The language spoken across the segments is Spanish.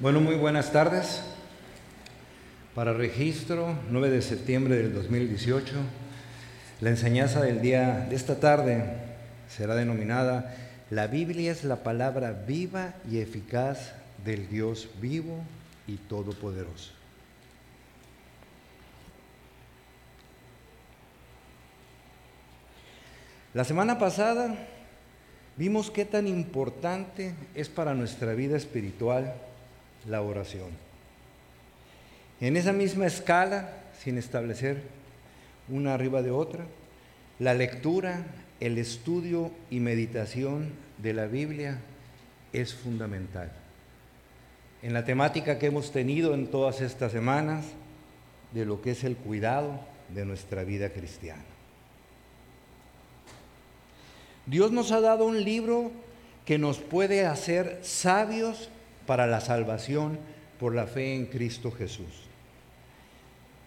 Bueno, muy buenas tardes. Para registro, 9 de septiembre del 2018, la enseñanza del día de esta tarde será denominada La Biblia es la palabra viva y eficaz del Dios vivo y todopoderoso. La semana pasada vimos qué tan importante es para nuestra vida espiritual la oración. En esa misma escala, sin establecer una arriba de otra, la lectura, el estudio y meditación de la Biblia es fundamental. En la temática que hemos tenido en todas estas semanas de lo que es el cuidado de nuestra vida cristiana. Dios nos ha dado un libro que nos puede hacer sabios para la salvación por la fe en Cristo Jesús.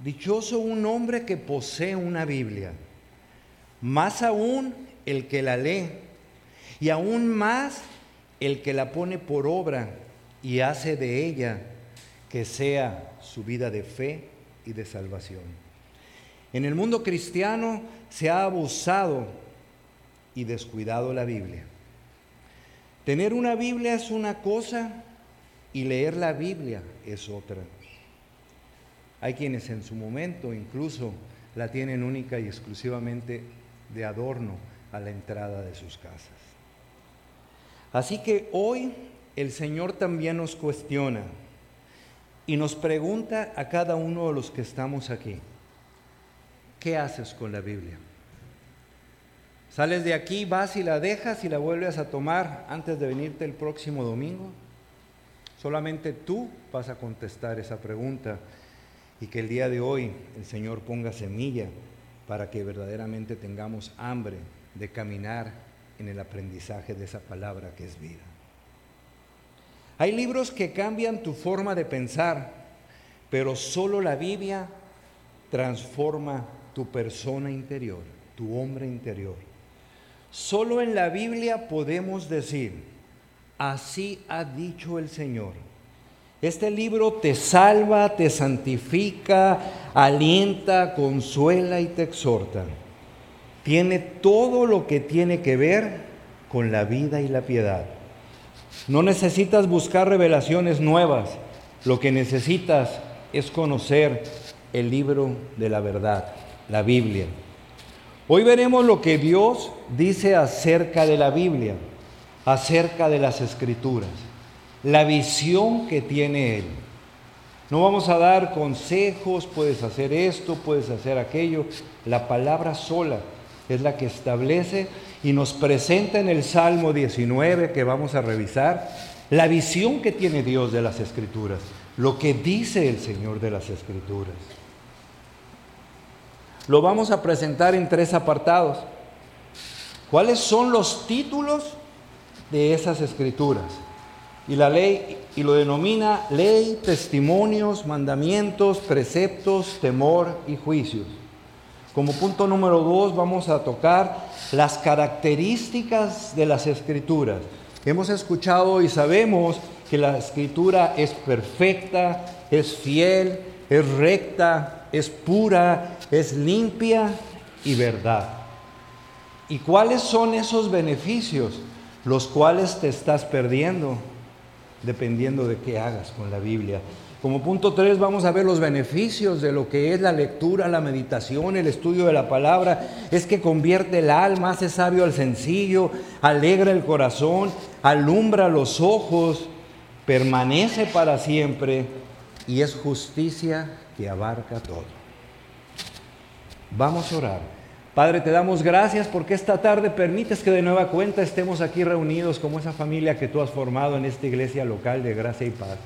Dichoso un hombre que posee una Biblia, más aún el que la lee, y aún más el que la pone por obra y hace de ella que sea su vida de fe y de salvación. En el mundo cristiano se ha abusado y descuidado la Biblia. Tener una Biblia es una cosa y leer la Biblia es otra. Hay quienes en su momento incluso la tienen única y exclusivamente de adorno a la entrada de sus casas. Así que hoy el Señor también nos cuestiona y nos pregunta a cada uno de los que estamos aquí, ¿qué haces con la Biblia? ¿Sales de aquí, vas y la dejas y la vuelves a tomar antes de venirte el próximo domingo? Solamente tú vas a contestar esa pregunta y que el día de hoy el Señor ponga semilla para que verdaderamente tengamos hambre de caminar en el aprendizaje de esa palabra que es vida. Hay libros que cambian tu forma de pensar, pero solo la Biblia transforma tu persona interior, tu hombre interior. Solo en la Biblia podemos decir, Así ha dicho el Señor. Este libro te salva, te santifica, alienta, consuela y te exhorta. Tiene todo lo que tiene que ver con la vida y la piedad. No necesitas buscar revelaciones nuevas. Lo que necesitas es conocer el libro de la verdad, la Biblia. Hoy veremos lo que Dios dice acerca de la Biblia acerca de las escrituras, la visión que tiene Él. No vamos a dar consejos, puedes hacer esto, puedes hacer aquello. La palabra sola es la que establece y nos presenta en el Salmo 19 que vamos a revisar la visión que tiene Dios de las escrituras, lo que dice el Señor de las escrituras. Lo vamos a presentar en tres apartados. ¿Cuáles son los títulos de esas escrituras. Y la ley, y lo denomina ley, testimonios, mandamientos, preceptos, temor y juicios. Como punto número dos vamos a tocar las características de las escrituras. Hemos escuchado y sabemos que la escritura es perfecta, es fiel, es recta, es pura, es limpia y verdad. ¿Y cuáles son esos beneficios? Los cuales te estás perdiendo dependiendo de qué hagas con la Biblia. Como punto 3 vamos a ver los beneficios de lo que es la lectura, la meditación, el estudio de la palabra. Es que convierte el alma, hace sabio al sencillo, alegra el corazón, alumbra los ojos, permanece para siempre y es justicia que abarca todo. Vamos a orar. Padre, te damos gracias porque esta tarde permites que de nueva cuenta estemos aquí reunidos como esa familia que tú has formado en esta iglesia local de gracia y paz.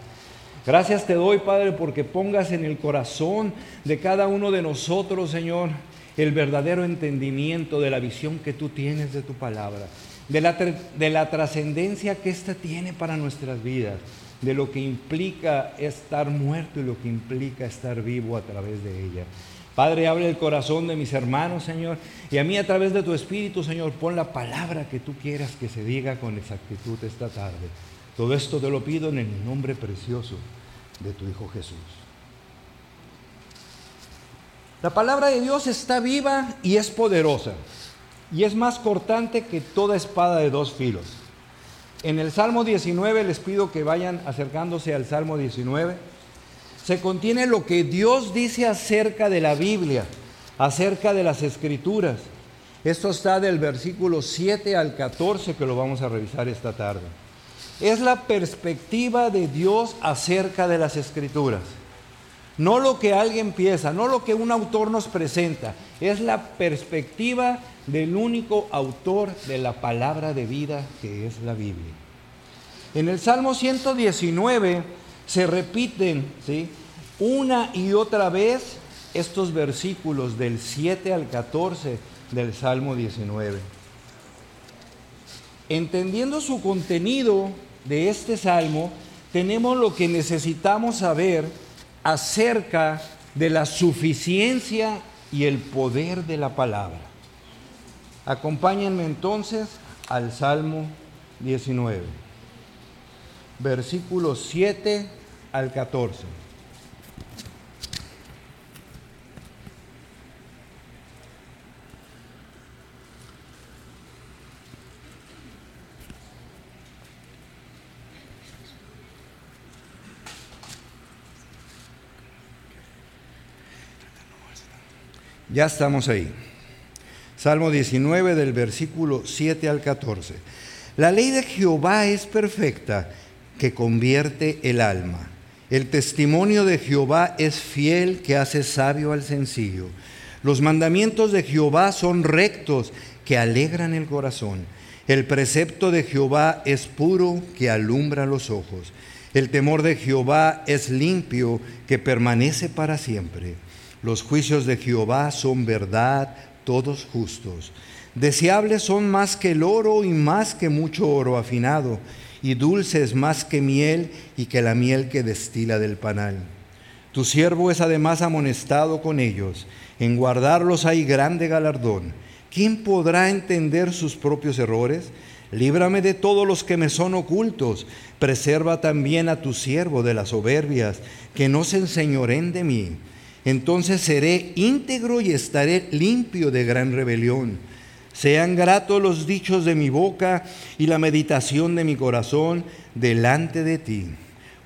Gracias te doy, Padre, porque pongas en el corazón de cada uno de nosotros, Señor, el verdadero entendimiento de la visión que tú tienes de tu palabra, de la, de la trascendencia que ésta tiene para nuestras vidas, de lo que implica estar muerto y lo que implica estar vivo a través de ella. Padre, abre el corazón de mis hermanos, Señor, y a mí a través de tu Espíritu, Señor, pon la palabra que tú quieras que se diga con exactitud esta tarde. Todo esto te lo pido en el nombre precioso de tu Hijo Jesús. La palabra de Dios está viva y es poderosa y es más cortante que toda espada de dos filos. En el Salmo 19 les pido que vayan acercándose al Salmo 19. Se contiene lo que Dios dice acerca de la Biblia, acerca de las escrituras. Esto está del versículo 7 al 14 que lo vamos a revisar esta tarde es la perspectiva de Dios acerca de las escrituras. No lo que alguien piensa, no lo que un autor nos presenta, es la perspectiva del único autor de la palabra de vida que es la Biblia. En el Salmo 119 se repiten ¿sí? una y otra vez estos versículos del 7 al 14 del Salmo 19. Entendiendo su contenido, de este salmo tenemos lo que necesitamos saber acerca de la suficiencia y el poder de la palabra. Acompáñenme entonces al Salmo 19, versículos 7 al 14. Ya estamos ahí. Salmo 19 del versículo 7 al 14. La ley de Jehová es perfecta, que convierte el alma. El testimonio de Jehová es fiel, que hace sabio al sencillo. Los mandamientos de Jehová son rectos, que alegran el corazón. El precepto de Jehová es puro, que alumbra los ojos. El temor de Jehová es limpio, que permanece para siempre. Los juicios de Jehová son verdad, todos justos. Deseables son más que el oro y más que mucho oro afinado, y dulces más que miel y que la miel que destila del panal. Tu siervo es además amonestado con ellos, en guardarlos hay grande galardón. ¿Quién podrá entender sus propios errores? Líbrame de todos los que me son ocultos. Preserva también a tu siervo de las soberbias, que no se enseñoren de mí entonces seré íntegro y estaré limpio de gran rebelión. Sean gratos los dichos de mi boca y la meditación de mi corazón delante de ti.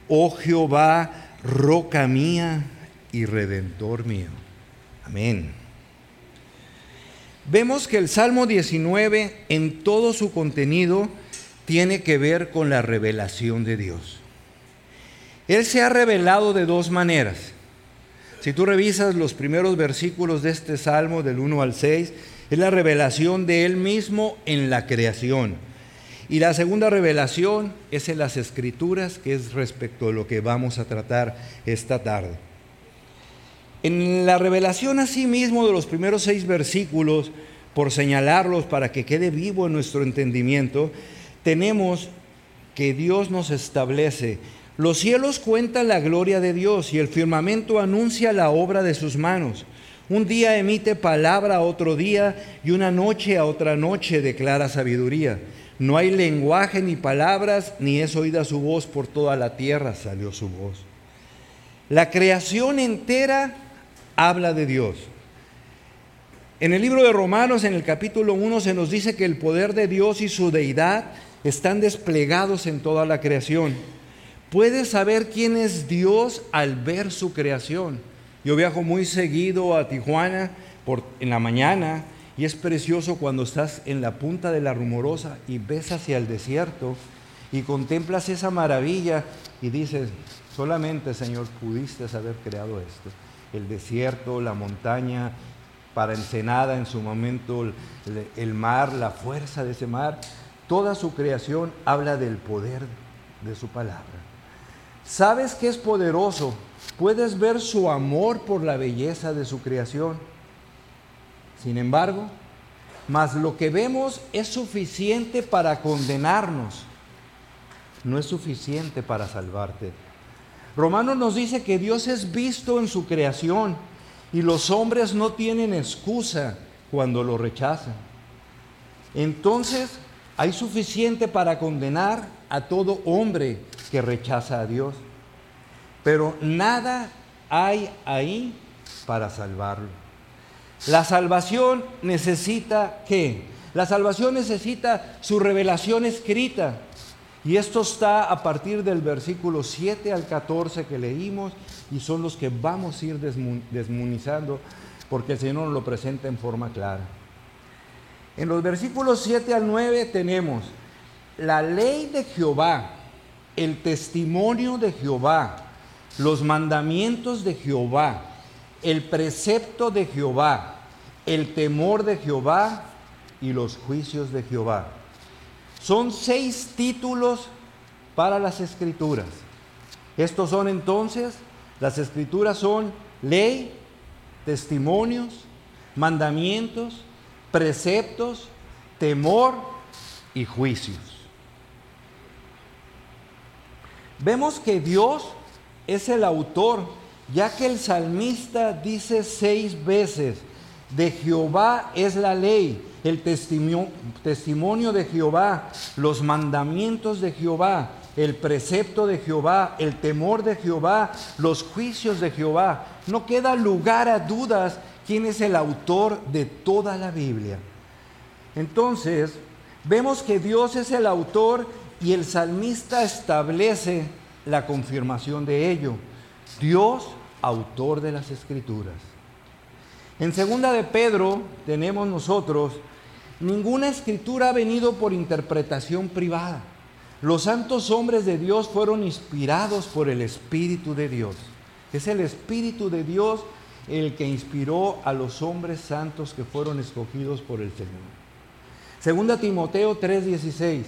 Oh Jehová, roca mía y redentor mío. Amén. Vemos que el Salmo 19 en todo su contenido tiene que ver con la revelación de Dios. Él se ha revelado de dos maneras. Si tú revisas los primeros versículos de este salmo, del 1 al 6, es la revelación de Él mismo en la creación. Y la segunda revelación es en las escrituras, que es respecto a lo que vamos a tratar esta tarde. En la revelación asimismo de los primeros seis versículos, por señalarlos para que quede vivo en nuestro entendimiento, tenemos que Dios nos establece los cielos cuentan la gloria de Dios y el firmamento anuncia la obra de sus manos. Un día emite palabra a otro día y una noche a otra noche declara sabiduría. No hay lenguaje ni palabras, ni es oída su voz por toda la tierra, salió su voz. La creación entera habla de Dios. En el libro de Romanos, en el capítulo 1, se nos dice que el poder de Dios y su deidad están desplegados en toda la creación. Puedes saber quién es Dios al ver su creación. Yo viajo muy seguido a Tijuana por, en la mañana y es precioso cuando estás en la punta de la rumorosa y ves hacia el desierto y contemplas esa maravilla y dices, solamente Señor pudiste haber creado esto. El desierto, la montaña, para Ensenada en su momento, el, el mar, la fuerza de ese mar, toda su creación habla del poder de su palabra. Sabes que es poderoso. Puedes ver su amor por la belleza de su creación. Sin embargo, mas lo que vemos es suficiente para condenarnos. No es suficiente para salvarte. Romanos nos dice que Dios es visto en su creación y los hombres no tienen excusa cuando lo rechazan. Entonces, hay suficiente para condenar a todo hombre que rechaza a Dios. Pero nada hay ahí para salvarlo. La salvación necesita qué? La salvación necesita su revelación escrita. Y esto está a partir del versículo 7 al 14 que leímos y son los que vamos a ir desmunizando porque el Señor nos lo presenta en forma clara. En los versículos 7 al 9 tenemos la ley de Jehová, el testimonio de Jehová, los mandamientos de Jehová, el precepto de Jehová, el temor de Jehová y los juicios de Jehová. Son seis títulos para las escrituras. Estos son entonces, las escrituras son ley, testimonios, mandamientos, preceptos, temor y juicios. Vemos que Dios es el autor, ya que el salmista dice seis veces, de Jehová es la ley, el testimonio, de Jehová, los mandamientos de Jehová, el precepto de Jehová, el temor de Jehová, los juicios de Jehová. No queda lugar a dudas quién es el autor de toda la Biblia. Entonces, vemos que Dios es el autor y el salmista establece la confirmación de ello. Dios, autor de las escrituras. En segunda de Pedro tenemos nosotros, ninguna escritura ha venido por interpretación privada. Los santos hombres de Dios fueron inspirados por el Espíritu de Dios. Es el Espíritu de Dios el que inspiró a los hombres santos que fueron escogidos por el Señor. Segunda Timoteo 3:16.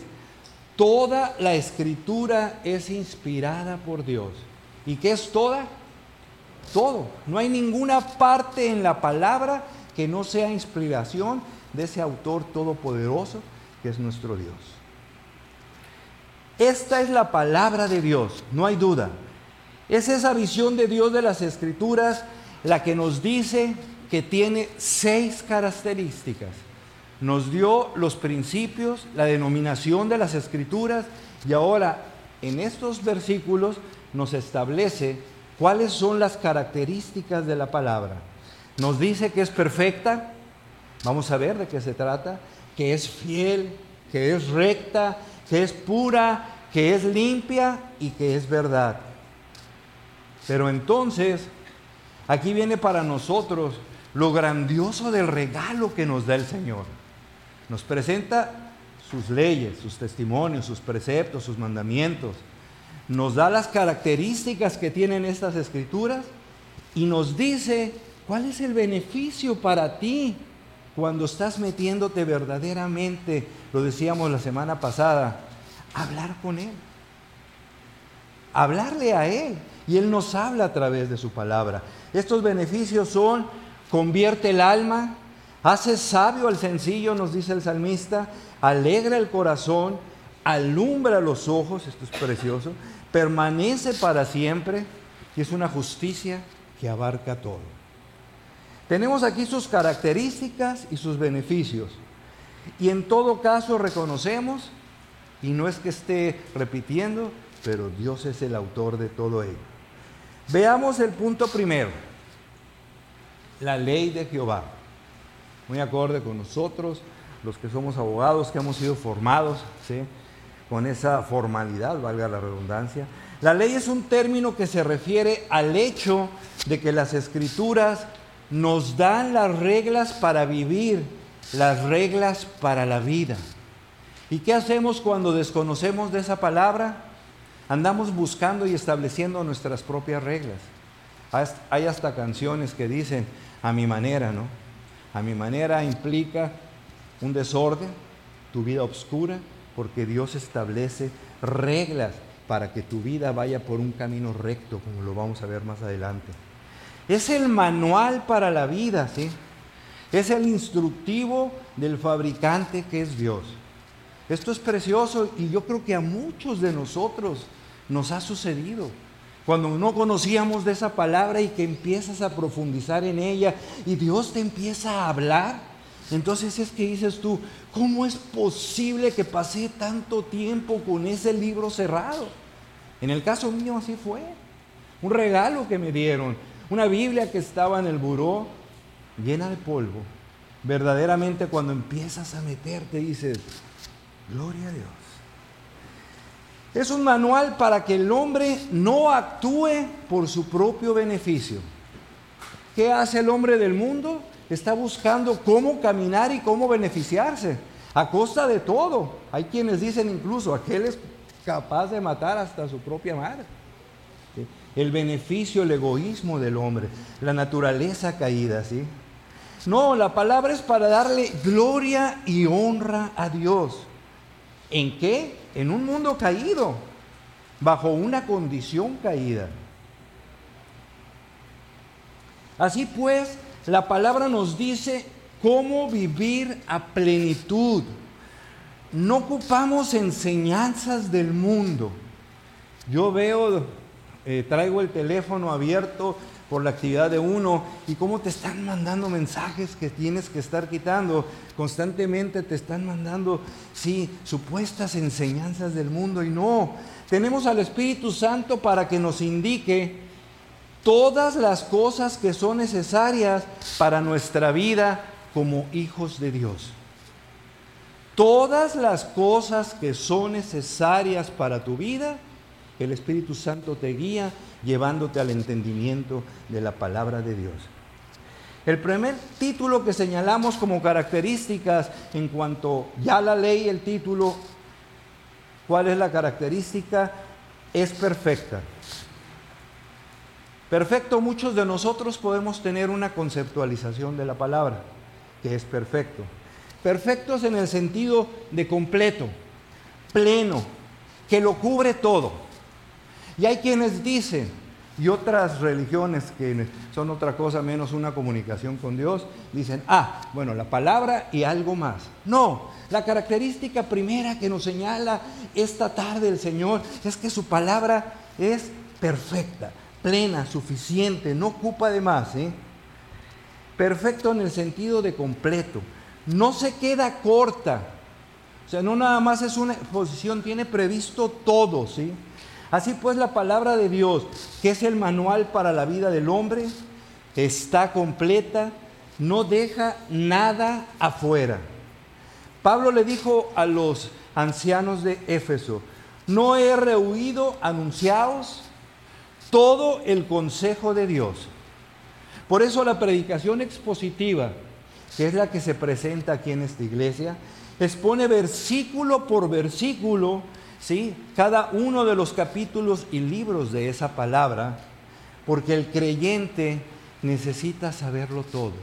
Toda la escritura es inspirada por Dios. ¿Y qué es toda? Todo. No hay ninguna parte en la palabra que no sea inspiración de ese autor todopoderoso que es nuestro Dios. Esta es la palabra de Dios, no hay duda. Es esa visión de Dios de las escrituras la que nos dice que tiene seis características. Nos dio los principios, la denominación de las escrituras y ahora en estos versículos nos establece cuáles son las características de la palabra. Nos dice que es perfecta, vamos a ver de qué se trata, que es fiel, que es recta, que es pura, que es limpia y que es verdad. Pero entonces, aquí viene para nosotros lo grandioso del regalo que nos da el Señor. Nos presenta sus leyes, sus testimonios, sus preceptos, sus mandamientos nos da las características que tienen estas escrituras y nos dice cuál es el beneficio para ti cuando estás metiéndote verdaderamente, lo decíamos la semana pasada, hablar con Él. Hablarle a Él. Y Él nos habla a través de su palabra. Estos beneficios son, convierte el alma, hace sabio al sencillo, nos dice el salmista, alegra el corazón, alumbra los ojos, esto es precioso, permanece para siempre y es una justicia que abarca todo. Tenemos aquí sus características y sus beneficios. Y en todo caso reconocemos, y no es que esté repitiendo, pero Dios es el autor de todo ello. Veamos el punto primero, la ley de Jehová. Muy acorde con nosotros, los que somos abogados, que hemos sido formados, ¿sí? con esa formalidad, valga la redundancia. La ley es un término que se refiere al hecho de que las escrituras nos dan las reglas para vivir, las reglas para la vida. ¿Y qué hacemos cuando desconocemos de esa palabra? Andamos buscando y estableciendo nuestras propias reglas. Hay hasta canciones que dicen a mi manera, ¿no? A mi manera implica un desorden, tu vida oscura, porque Dios establece reglas para que tu vida vaya por un camino recto, como lo vamos a ver más adelante. Es el manual para la vida, ¿sí? Es el instructivo del fabricante que es Dios. Esto es precioso y yo creo que a muchos de nosotros nos ha sucedido. Cuando no conocíamos de esa palabra y que empiezas a profundizar en ella y Dios te empieza a hablar Entonces es que dices tú, ¿cómo es posible que pasé tanto tiempo con ese libro cerrado? En el caso mío así fue. Un regalo que me dieron, una Biblia que estaba en el buró llena de polvo. Verdaderamente cuando empiezas a meterte dices, gloria a Dios. Es un manual para que el hombre no actúe por su propio beneficio. ¿Qué hace el hombre del mundo? Está buscando cómo caminar y cómo beneficiarse, a costa de todo. Hay quienes dicen incluso, aquel es capaz de matar hasta su propia madre. El beneficio, el egoísmo del hombre, la naturaleza caída, ¿sí? No, la palabra es para darle gloria y honra a Dios. ¿En qué? En un mundo caído, bajo una condición caída. Así pues, la palabra nos dice cómo vivir a plenitud. No ocupamos enseñanzas del mundo. Yo veo, eh, traigo el teléfono abierto por la actividad de uno y cómo te están mandando mensajes que tienes que estar quitando. Constantemente te están mandando, sí, supuestas enseñanzas del mundo y no. Tenemos al Espíritu Santo para que nos indique todas las cosas que son necesarias para nuestra vida como hijos de Dios. Todas las cosas que son necesarias para tu vida, el Espíritu Santo te guía llevándote al entendimiento de la palabra de Dios. El primer título que señalamos como características en cuanto ya la ley, el título, ¿cuál es la característica? Es perfecta. Perfecto, muchos de nosotros podemos tener una conceptualización de la palabra, que es perfecto. Perfectos en el sentido de completo, pleno, que lo cubre todo. Y hay quienes dicen, y otras religiones que son otra cosa menos una comunicación con Dios, dicen, ah, bueno, la palabra y algo más. No, la característica primera que nos señala esta tarde el Señor es que su palabra es perfecta plena, suficiente, no ocupa de más. ¿eh? Perfecto en el sentido de completo. No se queda corta. O sea, no nada más es una exposición, tiene previsto todo. ¿sí? Así pues la palabra de Dios, que es el manual para la vida del hombre, está completa, no deja nada afuera. Pablo le dijo a los ancianos de Éfeso, no he rehuido anunciaos todo el consejo de Dios. Por eso la predicación expositiva, que es la que se presenta aquí en esta iglesia, expone versículo por versículo, ¿sí? cada uno de los capítulos y libros de esa palabra, porque el creyente necesita saberlo todo,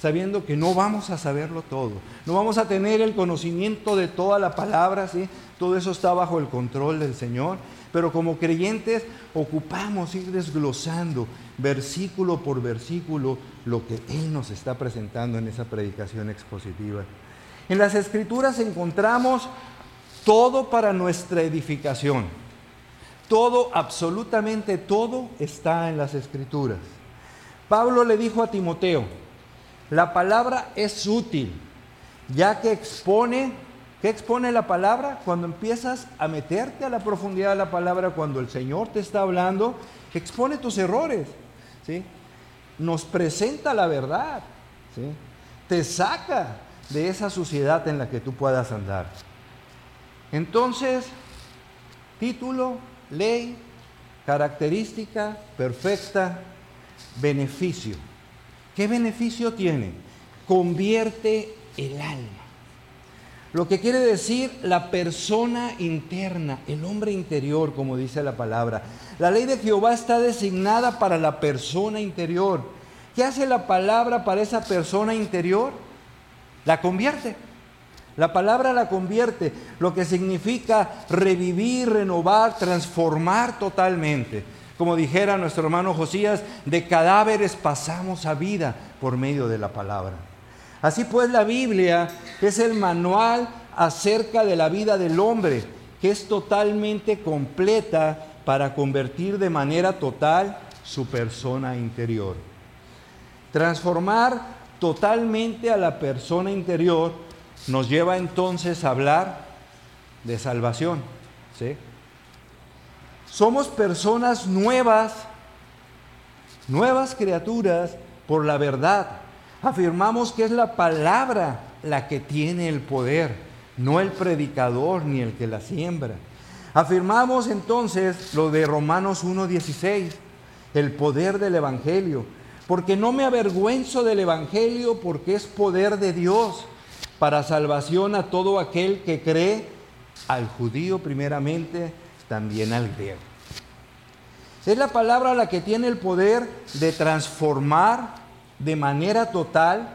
sabiendo que no vamos a saberlo todo, no vamos a tener el conocimiento de toda la palabra, ¿sí? todo eso está bajo el control del Señor, pero como creyentes ocupamos ir desglosando versículo por versículo lo que Él nos está presentando en esa predicación expositiva. En las escrituras encontramos todo para nuestra edificación. Todo, absolutamente todo está en las escrituras. Pablo le dijo a Timoteo, la palabra es útil, ya que expone ¿Qué expone la palabra? Cuando empiezas a meterte a la profundidad de la palabra, cuando el Señor te está hablando, expone tus errores. ¿sí? Nos presenta la verdad. ¿sí? Te saca de esa suciedad en la que tú puedas andar. Entonces, título, ley, característica perfecta, beneficio. ¿Qué beneficio tiene? Convierte el alma. Lo que quiere decir la persona interna, el hombre interior, como dice la palabra. La ley de Jehová está designada para la persona interior. ¿Qué hace la palabra para esa persona interior? La convierte. La palabra la convierte, lo que significa revivir, renovar, transformar totalmente. Como dijera nuestro hermano Josías, de cadáveres pasamos a vida por medio de la palabra. Así pues la Biblia es el manual acerca de la vida del hombre, que es totalmente completa para convertir de manera total su persona interior. Transformar totalmente a la persona interior, nos lleva entonces a hablar de salvación. Somos personas nuevas, nuevas criaturas por la verdad. Afirmamos que es la palabra la que tiene el poder, no el predicador ni el que la siembra. Afirmamos entonces lo de Romanos 1.16, el poder del Evangelio, porque no me avergüenzo del Evangelio porque es poder de Dios para salvación a todo aquel que cree, al judío primeramente, también al griego. Es la palabra la que tiene el poder de transformar de manera total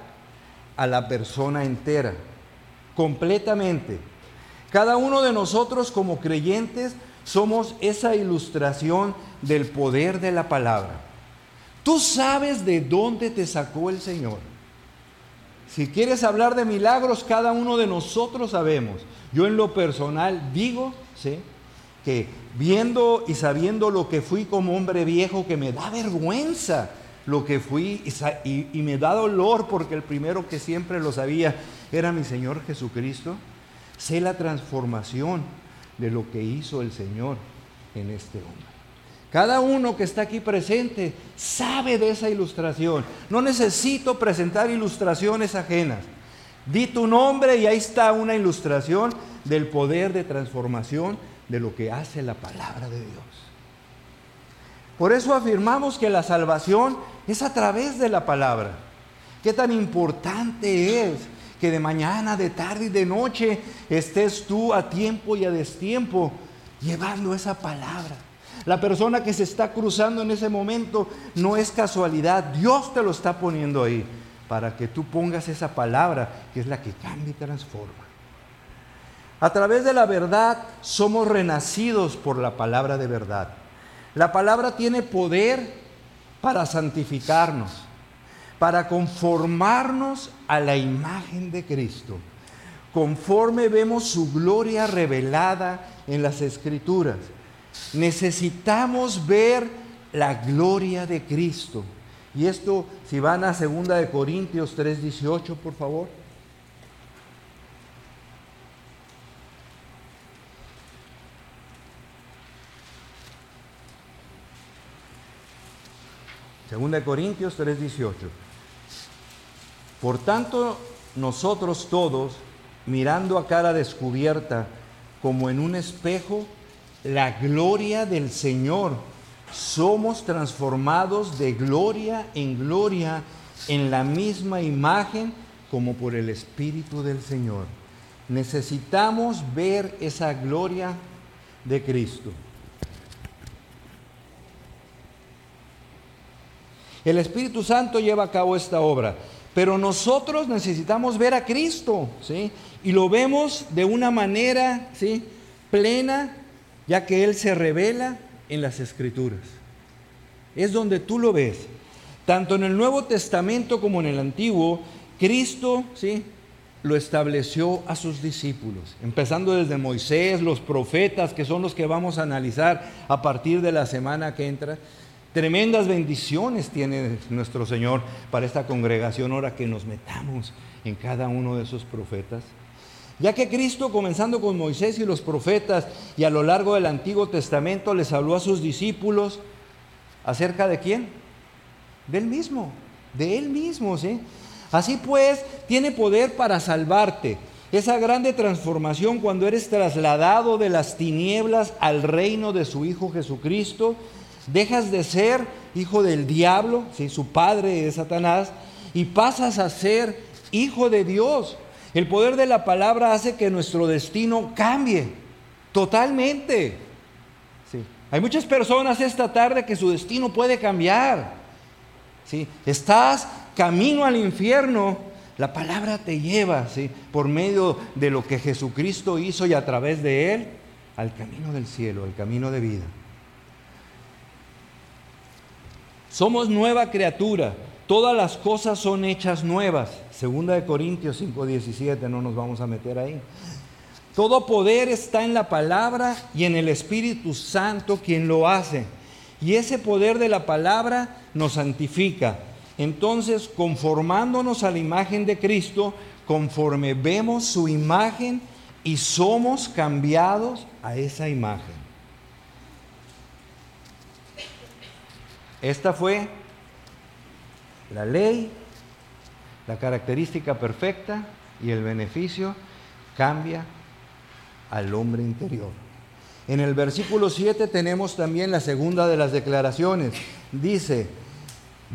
a la persona entera, completamente. Cada uno de nosotros como creyentes somos esa ilustración del poder de la palabra. Tú sabes de dónde te sacó el Señor. Si quieres hablar de milagros, cada uno de nosotros sabemos. Yo en lo personal digo, ¿sí? que viendo y sabiendo lo que fui como hombre viejo, que me da vergüenza lo que fui y, y, me da dolor porque el primero que siempre lo sabía era mi Señor Jesucristo, sé la transformación de lo que hizo el Señor en este hombre. Cada uno que está aquí presente sabe de esa ilustración. No necesito presentar ilustraciones ajenas. Di tu nombre y ahí está una ilustración del poder de transformación de lo que hace la palabra de Dios. Por eso afirmamos que la salvación es a través de la palabra. Qué tan importante es que de mañana, de tarde y de noche estés tú a tiempo y a destiempo llevando esa palabra. La persona que se está cruzando en ese momento no es casualidad, Dios te lo está poniendo ahí para que tú pongas esa palabra que es la que cambia y transforma. A través de la verdad somos renacidos por la palabra de verdad. La palabra tiene poder para santificarnos, para conformarnos a la imagen de Cristo, conforme vemos su gloria revelada en las escrituras. Necesitamos ver la gloria de Cristo. Y esto, si van a 2 de Corintios 3:18, por favor. Segunda de Corintios 3:18. Por tanto, nosotros todos, mirando a cara descubierta, como en un espejo, la gloria del Señor, somos transformados de gloria en gloria en la misma imagen como por el Espíritu del Señor. Necesitamos ver esa gloria de Cristo. El Espíritu Santo lleva a cabo esta obra, pero nosotros necesitamos ver a Cristo, ¿sí? Y lo vemos de una manera, ¿sí? Plena, ya que Él se revela en las Escrituras. Es donde tú lo ves. Tanto en el Nuevo Testamento como en el Antiguo, Cristo, ¿sí? lo estableció a sus discípulos, empezando desde Moisés, los profetas, que son los que vamos a analizar a partir de la semana que entra. Tremendas bendiciones tiene nuestro Señor para esta congregación ahora que nos metamos en cada uno de esos profetas. Ya que Cristo, comenzando con Moisés y los profetas y a lo largo del Antiguo Testamento, les habló a sus discípulos acerca de quién? Del mismo, de Él mismo, ¿sí? Así pues, tiene poder para salvarte. Esa grande transformación cuando eres trasladado de las tinieblas al reino de su Hijo Jesucristo Dejas de ser hijo del diablo, ¿sí? su padre es Satanás, y pasas a ser hijo de Dios. El poder de la palabra hace que nuestro destino cambie totalmente. Hay muchas personas esta tarde que su destino puede cambiar. ¿sí? Estás camino al infierno, la palabra te lleva ¿sí? por medio de lo que Jesucristo hizo y a través de él al camino del cielo, al camino de vida. Somos nueva criatura. Todas las cosas son hechas nuevas. Segunda de Corintios 5:17, no nos vamos a meter ahí. Todo poder está en la palabra y en el Espíritu Santo quien lo hace. Y ese poder de la palabra nos santifica. entonces conformándonos a la imagen de Cristo, conforme vemos su imagen y somos cambiados a esa imagen. Esta fue la ley, la característica perfecta y el beneficio cambia al hombre interior. En el versículo 7 tenemos también la segunda de las declaraciones. Dice,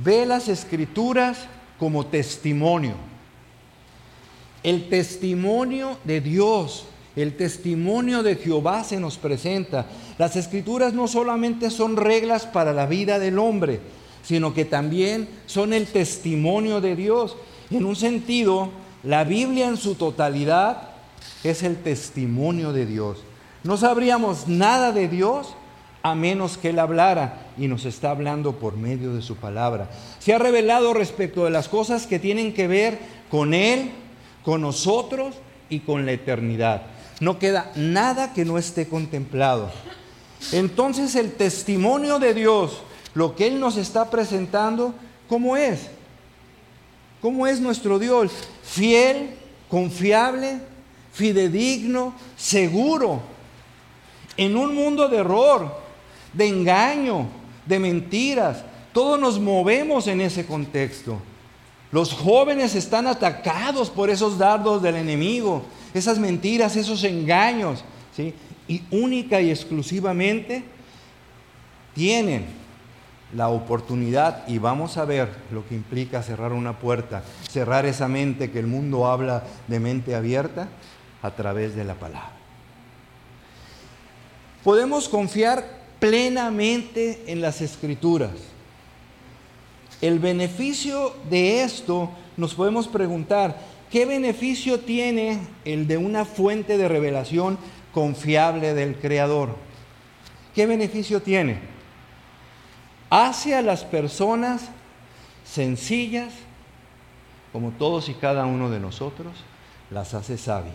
ve las escrituras como testimonio. El testimonio de Dios, el testimonio de Jehová se nos presenta. Las escrituras no solamente son reglas para la vida del hombre, sino que también son el testimonio de Dios. En un sentido, la Biblia en su totalidad es el testimonio de Dios. No sabríamos nada de Dios a menos que Él hablara y nos está hablando por medio de su palabra. Se ha revelado respecto de las cosas que tienen que ver con Él, con nosotros y con la eternidad. No queda nada que no esté contemplado. Entonces el testimonio de Dios, lo que Él nos está presentando, ¿cómo es? ¿Cómo es nuestro Dios? Fiel, confiable, fidedigno, seguro. En un mundo de error, de engaño, de mentiras, todos nos movemos en ese contexto. Los jóvenes están atacados por esos dardos del enemigo, esas mentiras, esos engaños. Y única y exclusivamente tienen la oportunidad y vamos a ver lo que implica cerrar una puerta, cerrar esa mente que el mundo habla de mente abierta a través de la palabra. Podemos confiar plenamente en las escrituras. El beneficio de esto nos podemos preguntar, ¿qué beneficio tiene el de una fuente de revelación confiable del Creador? ¿Qué beneficio tiene? Hace a las personas sencillas, como todos y cada uno de nosotros, las hace sabias.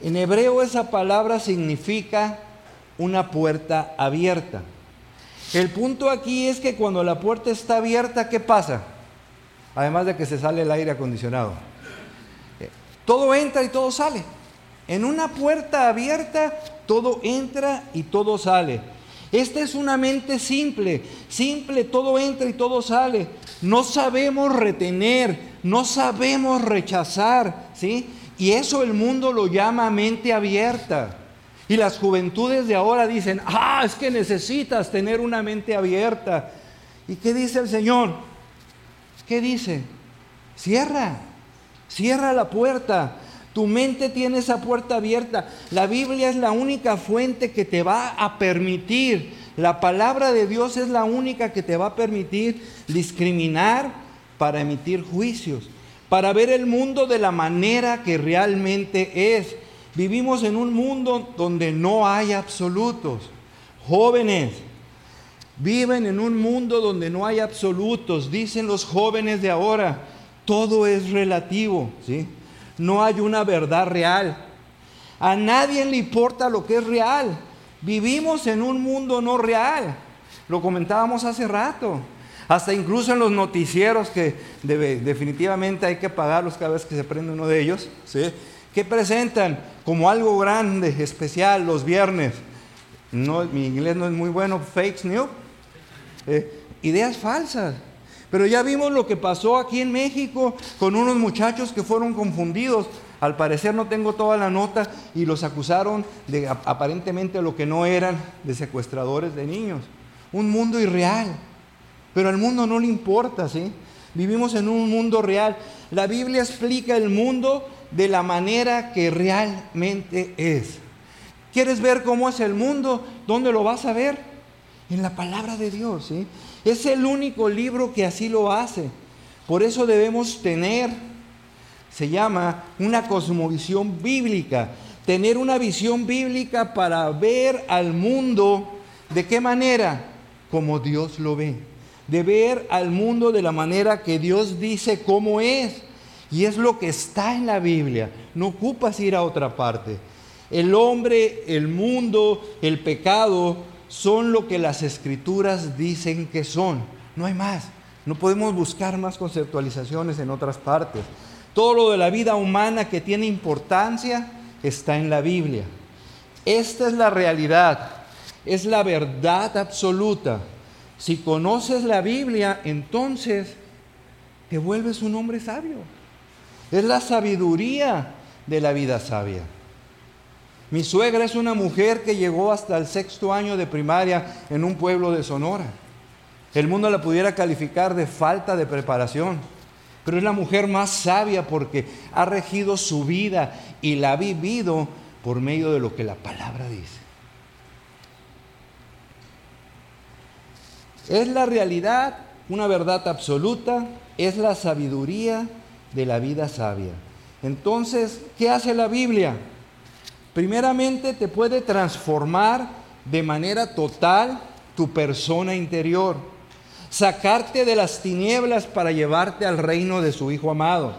En hebreo esa palabra significa una puerta abierta. El punto aquí es que cuando la puerta está abierta, ¿qué pasa? Además de que se sale el aire acondicionado. Eh, todo entra y todo sale. En una puerta abierta, todo entra y todo sale. Esta es una mente simple, simple, todo entra y todo sale. No sabemos retener, no sabemos rechazar, ¿sí? Y eso el mundo lo llama mente abierta. Y las juventudes de ahora dicen, ah, es que necesitas tener una mente abierta. ¿Y qué dice el Señor? ¿Qué dice? Cierra, cierra la puerta. Tu mente tiene esa puerta abierta. La Biblia es la única fuente que te va a permitir, la palabra de Dios es la única que te va a permitir discriminar para emitir juicios, para ver el mundo de la manera que realmente es. Vivimos en un mundo donde no hay absolutos. Jóvenes, viven en un mundo donde no hay absolutos. Dicen los jóvenes de ahora, todo es relativo, ¿sí? No hay una verdad real. A nadie le importa lo que es real. Vivimos en un mundo no real. Lo comentábamos hace rato. Hasta incluso en los noticieros que definitivamente hay que pagarlos cada vez que se prende uno de ellos. ¿sí? ¿Qué presentan como algo grande, especial los viernes? No, mi inglés no es muy bueno, fake news. Eh, ideas falsas. Pero ya vimos lo que pasó aquí en México con unos muchachos que fueron confundidos. Al parecer no tengo toda la nota y los acusaron de aparentemente lo que no eran, de secuestradores de niños. Un mundo irreal. Pero al mundo no le importa, ¿sí? Vivimos en un mundo real. La Biblia explica el mundo de la manera que realmente es. ¿Quieres ver cómo es el mundo? ¿Dónde lo vas a ver? En la palabra de Dios, ¿sí? Es el único libro que así lo hace. Por eso debemos tener, se llama una cosmovisión bíblica, tener una visión bíblica para ver al mundo de qué manera, como Dios lo ve, de ver al mundo de la manera que Dios dice cómo es. Y es lo que está en la Biblia. No ocupas ir a otra parte. El hombre, el mundo, el pecado son lo que las escrituras dicen que son. No hay más. No podemos buscar más conceptualizaciones en otras partes. Todo lo de la vida humana que tiene importancia está en la Biblia. Esta es la realidad, es la verdad absoluta. Si conoces la Biblia, entonces te vuelves un hombre sabio. Es la sabiduría de la vida sabia. Mi suegra es una mujer que llegó hasta el sexto año de primaria en un pueblo de Sonora. El mundo la pudiera calificar de falta de preparación, pero es la mujer más sabia porque ha regido su vida y la ha vivido por medio de lo que la palabra dice. Es la realidad, una verdad absoluta, es la sabiduría de la vida sabia. Entonces, ¿qué hace la Biblia? Primeramente te puede transformar de manera total tu persona interior, sacarte de las tinieblas para llevarte al reino de su Hijo amado.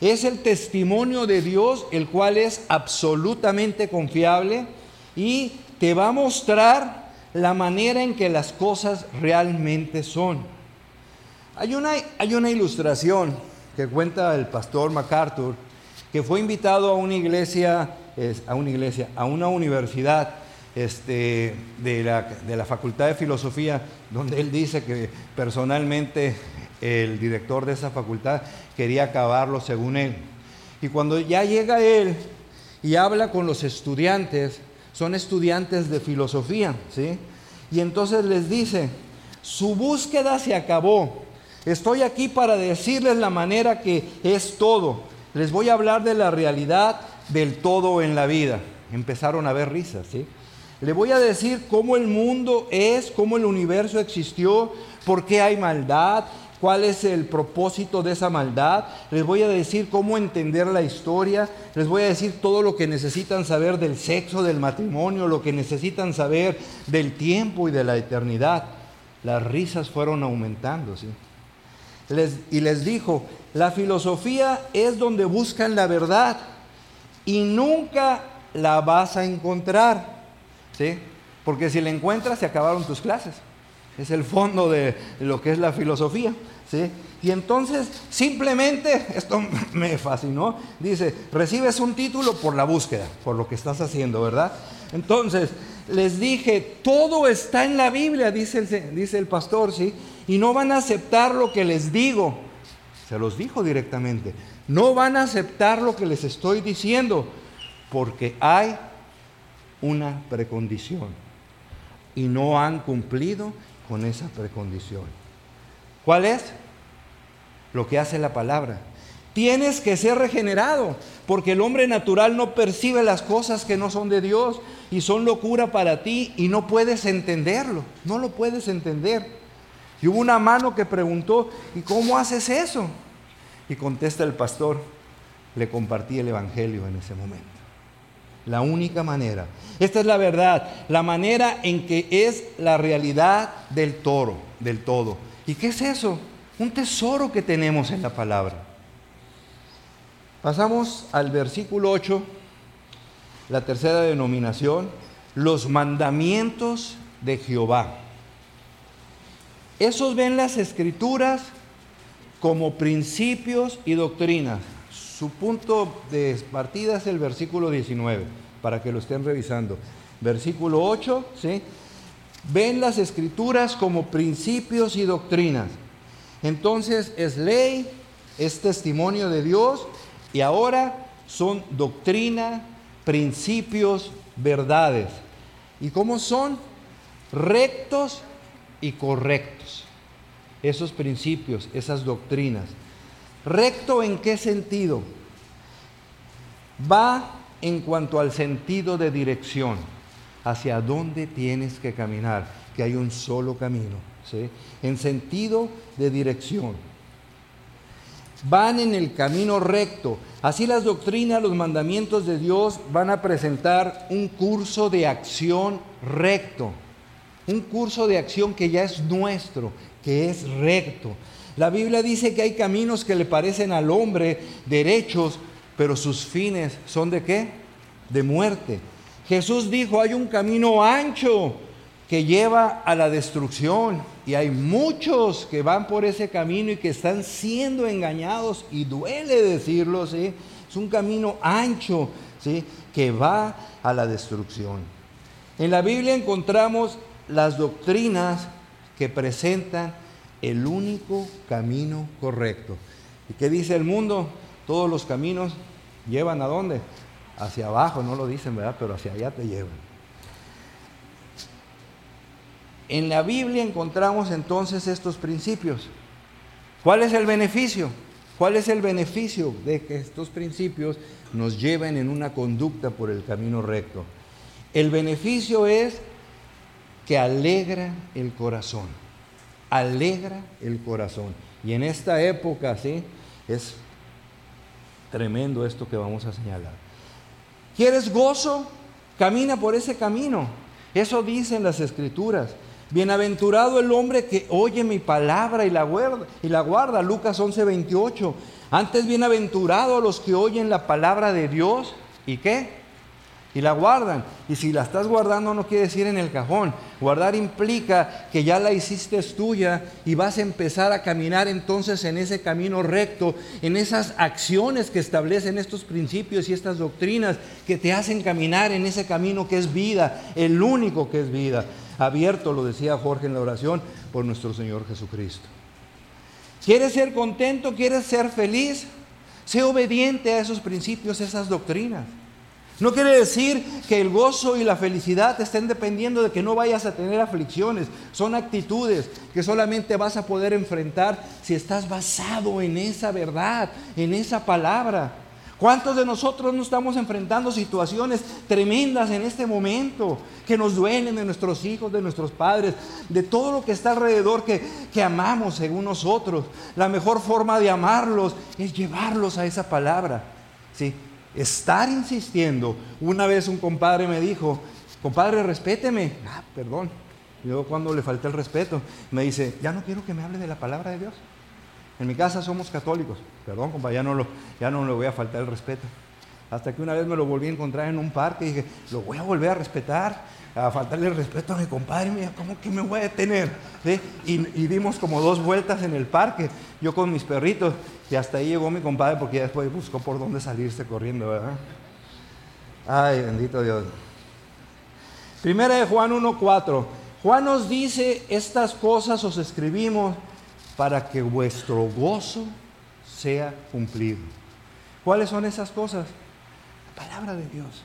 Es el testimonio de Dios, el cual es absolutamente confiable y te va a mostrar la manera en que las cosas realmente son. Hay una, hay una ilustración que cuenta el pastor MacArthur, que fue invitado a una iglesia, a una iglesia, a una universidad este, de, la, de la Facultad de Filosofía, donde él dice que personalmente el director de esa facultad quería acabarlo según él. Y cuando ya llega él y habla con los estudiantes, son estudiantes de filosofía, ¿sí? Y entonces les dice, su búsqueda se acabó, Estoy aquí para decirles la manera que es todo. Les voy a hablar de la realidad del todo en la vida. Empezaron a ver risas. Le voy a decir cómo el mundo es, cómo el universo existió, por qué hay maldad, cuál es el propósito de esa maldad. Les voy a decir cómo entender la historia. Les voy a decir todo lo que necesitan saber del sexo, del matrimonio, lo que necesitan saber del tiempo y de la eternidad. Las risas fueron aumentando, y les dijo, la filosofía es donde buscan la verdad y nunca la vas a encontrar, ¿sí? Porque si la encuentras se acabaron tus clases. Es el fondo de lo que es la filosofía, ¿sí? Y entonces simplemente, esto me fascinó, dice, recibes un título por la búsqueda, por lo que estás haciendo, ¿verdad? Entonces, les dije, todo está en la Biblia, dice el, dice el pastor, ¿sí? y no van a aceptar lo que les digo. Se los dijo directamente. No van a aceptar lo que les estoy diciendo porque hay una precondición y no han cumplido con esa precondición. ¿Cuál es? Lo que hace la palabra. Tienes que ser regenerado, porque el hombre natural no percibe las cosas que no son de Dios y son locura para ti y no puedes entenderlo, no lo puedes entender. Y hubo una mano que preguntó, ¿y cómo haces eso? Y contesta el pastor, le compartí el Evangelio en ese momento. La única manera. Esta es la verdad, la manera en que es la realidad del toro, del todo. ¿Y qué es eso? Un tesoro que tenemos en la palabra. Pasamos al versículo 8, la tercera denominación, los mandamientos de Jehová. Esos ven las escrituras como principios y doctrinas. Su punto de partida es el versículo 19, para que lo estén revisando. Versículo 8, ¿sí? Ven las escrituras como principios y doctrinas. Entonces es ley, es testimonio de Dios y ahora son doctrina, principios, verdades. ¿Y cómo son? Rectos y correctos. Esos principios, esas doctrinas. ¿Recto en qué sentido? Va en cuanto al sentido de dirección, hacia dónde tienes que caminar, que hay un solo camino, ¿sí? en sentido de dirección. Van en el camino recto. Así las doctrinas, los mandamientos de Dios van a presentar un curso de acción recto un curso de acción que ya es nuestro, que es recto. La Biblia dice que hay caminos que le parecen al hombre derechos, pero sus fines son de qué? De muerte. Jesús dijo, hay un camino ancho que lleva a la destrucción y hay muchos que van por ese camino y que están siendo engañados y duele decirlo, ¿sí? Es un camino ancho, ¿sí? Que va a la destrucción. En la Biblia encontramos las doctrinas que presentan el único camino correcto. ¿Y qué dice el mundo? Todos los caminos llevan a dónde? Hacia abajo, no lo dicen, ¿verdad? Pero hacia allá te llevan. En la Biblia encontramos entonces estos principios. ¿Cuál es el beneficio? ¿Cuál es el beneficio de que estos principios nos lleven en una conducta por el camino recto? El beneficio es que alegra el corazón. Alegra el corazón. Y en esta época, sí, es tremendo esto que vamos a señalar. ¿Quieres gozo? Camina por ese camino. Eso dicen las escrituras. Bienaventurado el hombre que oye mi palabra y la guarda, y la guarda. Lucas 11, 28. Antes bienaventurado los que oyen la palabra de Dios y qué? Y la guardan. Y si la estás guardando no quiere decir en el cajón. Guardar implica que ya la hiciste tuya y vas a empezar a caminar entonces en ese camino recto, en esas acciones que establecen estos principios y estas doctrinas que te hacen caminar en ese camino que es vida, el único que es vida abierto, lo decía Jorge en la oración, por nuestro Señor Jesucristo. ¿Quieres ser contento? ¿Quieres ser feliz? Sé obediente a esos principios, esas doctrinas. No quiere decir que el gozo y la felicidad estén dependiendo de que no vayas a tener aflicciones. Son actitudes que solamente vas a poder enfrentar si estás basado en esa verdad, en esa palabra. ¿Cuántos de nosotros no estamos enfrentando situaciones tremendas en este momento que nos duelen de nuestros hijos, de nuestros padres, de todo lo que está alrededor que, que amamos según nosotros? La mejor forma de amarlos es llevarlos a esa palabra. ¿sí? Estar insistiendo. Una vez un compadre me dijo, compadre, respéteme. Ah, perdón. Yo cuando le falté el respeto, me dice, ya no quiero que me hable de la palabra de Dios. En mi casa somos católicos. Perdón, compa, ya no, lo, ya no le voy a faltar el respeto. Hasta que una vez me lo volví a encontrar en un parque y dije, lo voy a volver a respetar, a faltarle el respeto a mi compadre. Mira, ¿cómo que me voy a detener? Y, y, dimos como dos vueltas en el parque, yo con mis perritos, y hasta ahí llegó mi compadre porque ya después buscó por dónde salirse corriendo, ¿verdad? Ay, bendito Dios. Primera de Juan 1.4. Juan nos dice, estas cosas os escribimos para que vuestro gozo sea cumplido. ¿Cuáles son esas cosas? La palabra de Dios.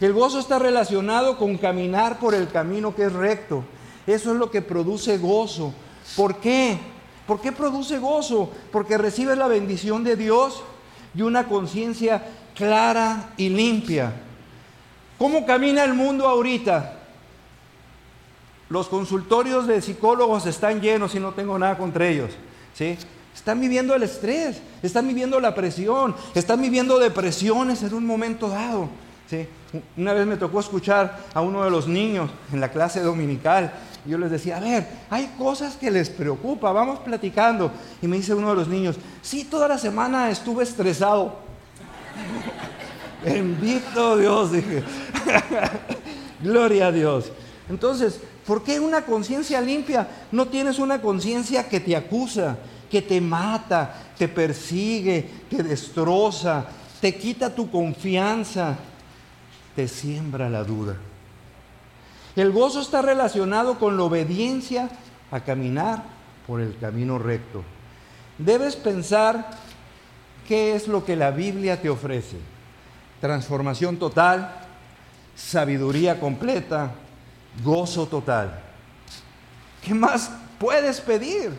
El gozo está relacionado con caminar por el camino que es recto. Eso es lo que produce gozo. ¿Por qué? ¿Por qué produce gozo? Porque recibes la bendición de Dios y una conciencia clara y limpia. ¿Cómo camina el mundo ahorita? Los consultorios de psicólogos están llenos y no tengo nada contra ellos. ¿sí? Están viviendo el estrés, están viviendo la presión, están viviendo depresiones en un momento dado. ¿sí? Una vez me tocó escuchar a uno de los niños en la clase dominical. Y yo les decía, a ver, hay cosas que les preocupa, vamos platicando. Y me dice uno de los niños, sí, toda la semana estuve estresado. Bendito Dios, dije. Gloria a Dios. Entonces, ¿Por qué una conciencia limpia? No tienes una conciencia que te acusa, que te mata, te persigue, te destroza, te quita tu confianza, te siembra la duda. El gozo está relacionado con la obediencia a caminar por el camino recto. Debes pensar qué es lo que la Biblia te ofrece. Transformación total, sabiduría completa, gozo total. ¿Qué más puedes pedir?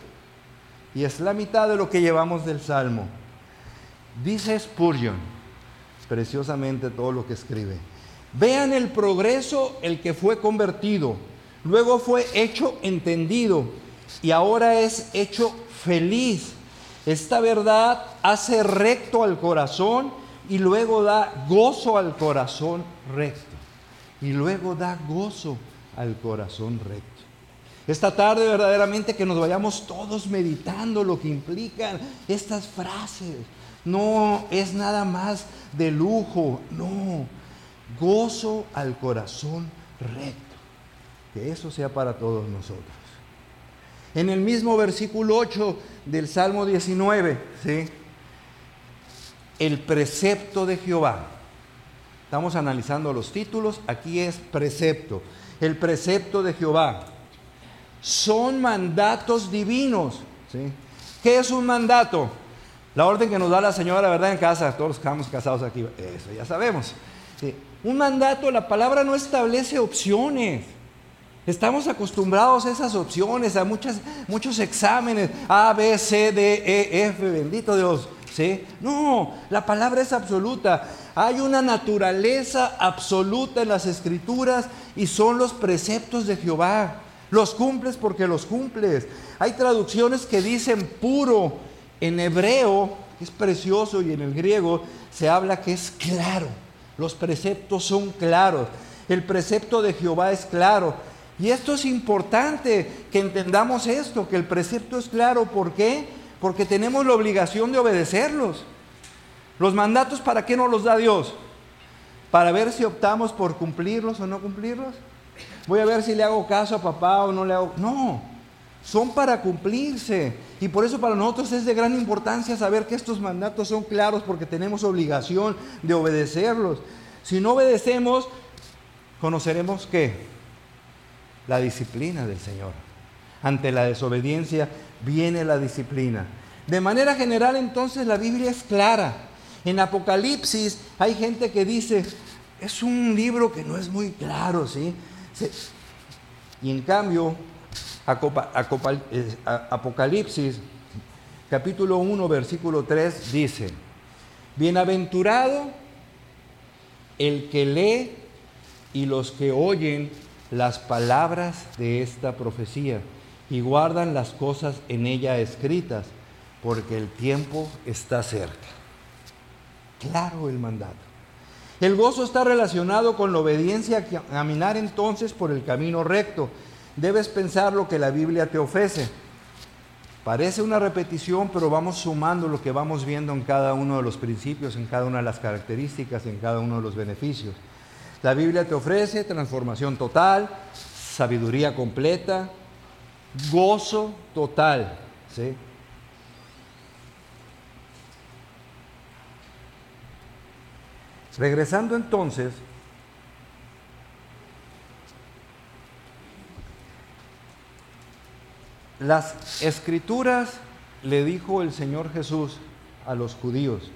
Y es la mitad de lo que llevamos del Salmo. Dice Spurgeon, preciosamente todo lo que escribe. Vean el progreso, el que fue convertido, luego fue hecho entendido y ahora es hecho feliz. Esta verdad hace recto al corazón y luego da gozo al corazón recto. Y luego da gozo al corazón recto. Esta tarde verdaderamente que nos vayamos todos meditando lo que implican estas frases. No es nada más de lujo, no. Gozo al corazón recto. Que eso sea para todos nosotros. En el mismo versículo 8 del Salmo 19, ¿sí? El precepto de Jehová. Estamos analizando los títulos, aquí es precepto. El precepto de Jehová. Son mandatos divinos. ¿sí? ¿Qué es un mandato? La orden que nos da la señora, ¿verdad? En casa, todos los que estamos casados aquí, eso ya sabemos. Un mandato, la palabra no establece opciones. Estamos acostumbrados a esas opciones, a muchos exámenes, A, B, C, D, E, F, bendito Dios. ¿sí? No, la palabra es absoluta. Hay una naturaleza absoluta en las escrituras y son los preceptos de Jehová. Los cumples porque los cumples. Hay traducciones que dicen puro. En hebreo es precioso y en el griego se habla que es claro. Los preceptos son claros. El precepto de Jehová es claro. Y esto es importante que entendamos esto, que el precepto es claro. ¿Por qué? Porque tenemos la obligación de obedecerlos. Los mandatos, ¿para qué nos los da Dios? Para ver si optamos por cumplirlos o no cumplirlos. Voy a ver si le hago caso a papá o no le hago. No, son para cumplirse. Y por eso para nosotros es de gran importancia saber que estos mandatos son claros porque tenemos obligación de obedecerlos. Si no obedecemos, conoceremos qué? la disciplina del Señor. Ante la desobediencia viene la disciplina. De manera general entonces la Biblia es clara. En Apocalipsis hay gente que dice, es un libro que no es muy claro, ¿sí? Y en cambio, Apocalipsis capítulo 1 versículo 3 dice, bienaventurado el que lee y los que oyen las palabras de esta profecía y guardan las cosas en ella escritas, porque el tiempo está cerca. Claro el mandato. El gozo está relacionado con la obediencia a caminar entonces por el camino recto. Debes pensar lo que la Biblia te ofrece. Parece una repetición, pero vamos sumando lo que vamos viendo en cada uno de los principios, en cada una de las características, en cada uno de los beneficios. La Biblia te ofrece transformación total, sabiduría completa, gozo total. ¿sí? Regresando entonces, las escrituras le dijo el Señor Jesús a los judíos,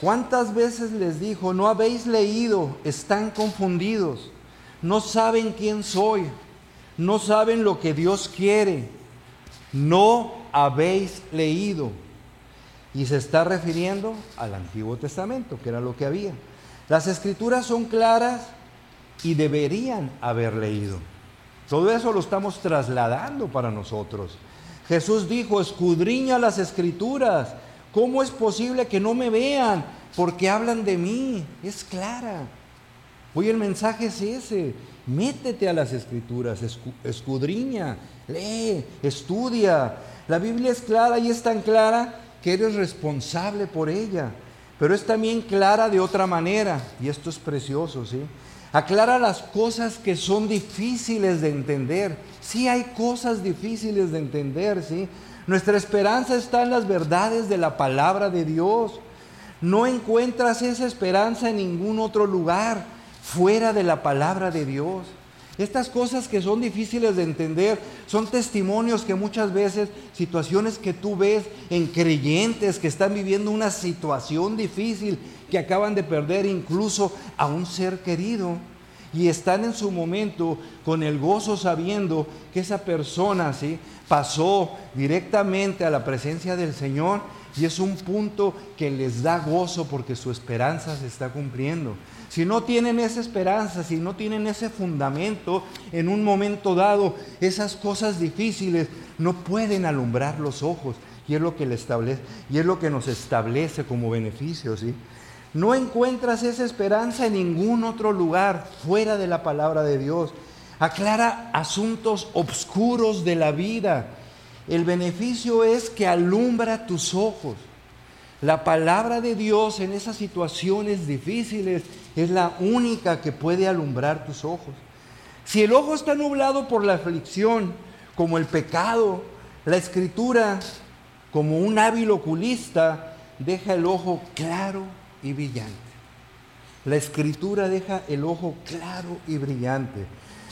¿Cuántas veces les dijo, no habéis leído, están confundidos, no saben quién soy, no saben lo que Dios quiere, no habéis leído? Y se está refiriendo al Antiguo Testamento, que era lo que había. Las escrituras son claras y deberían haber leído. Todo eso lo estamos trasladando para nosotros. Jesús dijo, escudriña las escrituras ¿Cómo es posible que no me vean? Porque hablan de mí. Es clara. Hoy el mensaje es ese. Métete a las escrituras, escudriña, lee, estudia. La Biblia es clara y es tan clara que eres responsable por ella. Pero es también clara de otra manera. Y esto es precioso, ¿sí? Aclara las cosas que son difíciles de entender. Sí hay cosas difíciles de entender, ¿sí? Nuestra esperanza está en las verdades de la palabra de Dios. No encuentras esa esperanza en ningún otro lugar fuera de la palabra de Dios. Estas cosas que son difíciles de entender son testimonios que muchas veces, situaciones que tú ves en creyentes que están viviendo una situación difícil, que acaban de perder incluso a un ser querido y están en su momento con el gozo sabiendo que esa persona ¿sí? pasó directamente a la presencia del Señor y es un punto que les da gozo porque su esperanza se está cumpliendo. Si no tienen esa esperanza, si no tienen ese fundamento, en un momento dado, esas cosas difíciles no pueden alumbrar los ojos. Y es lo que, le establece, y es lo que nos establece como beneficio. ¿sí? No encuentras esa esperanza en ningún otro lugar fuera de la palabra de Dios. Aclara asuntos obscuros de la vida. El beneficio es que alumbra tus ojos. La palabra de Dios en esas situaciones difíciles es la única que puede alumbrar tus ojos. Si el ojo está nublado por la aflicción, como el pecado. La escritura, como un hábil oculista, deja el ojo claro y brillante. La escritura deja el ojo claro y brillante.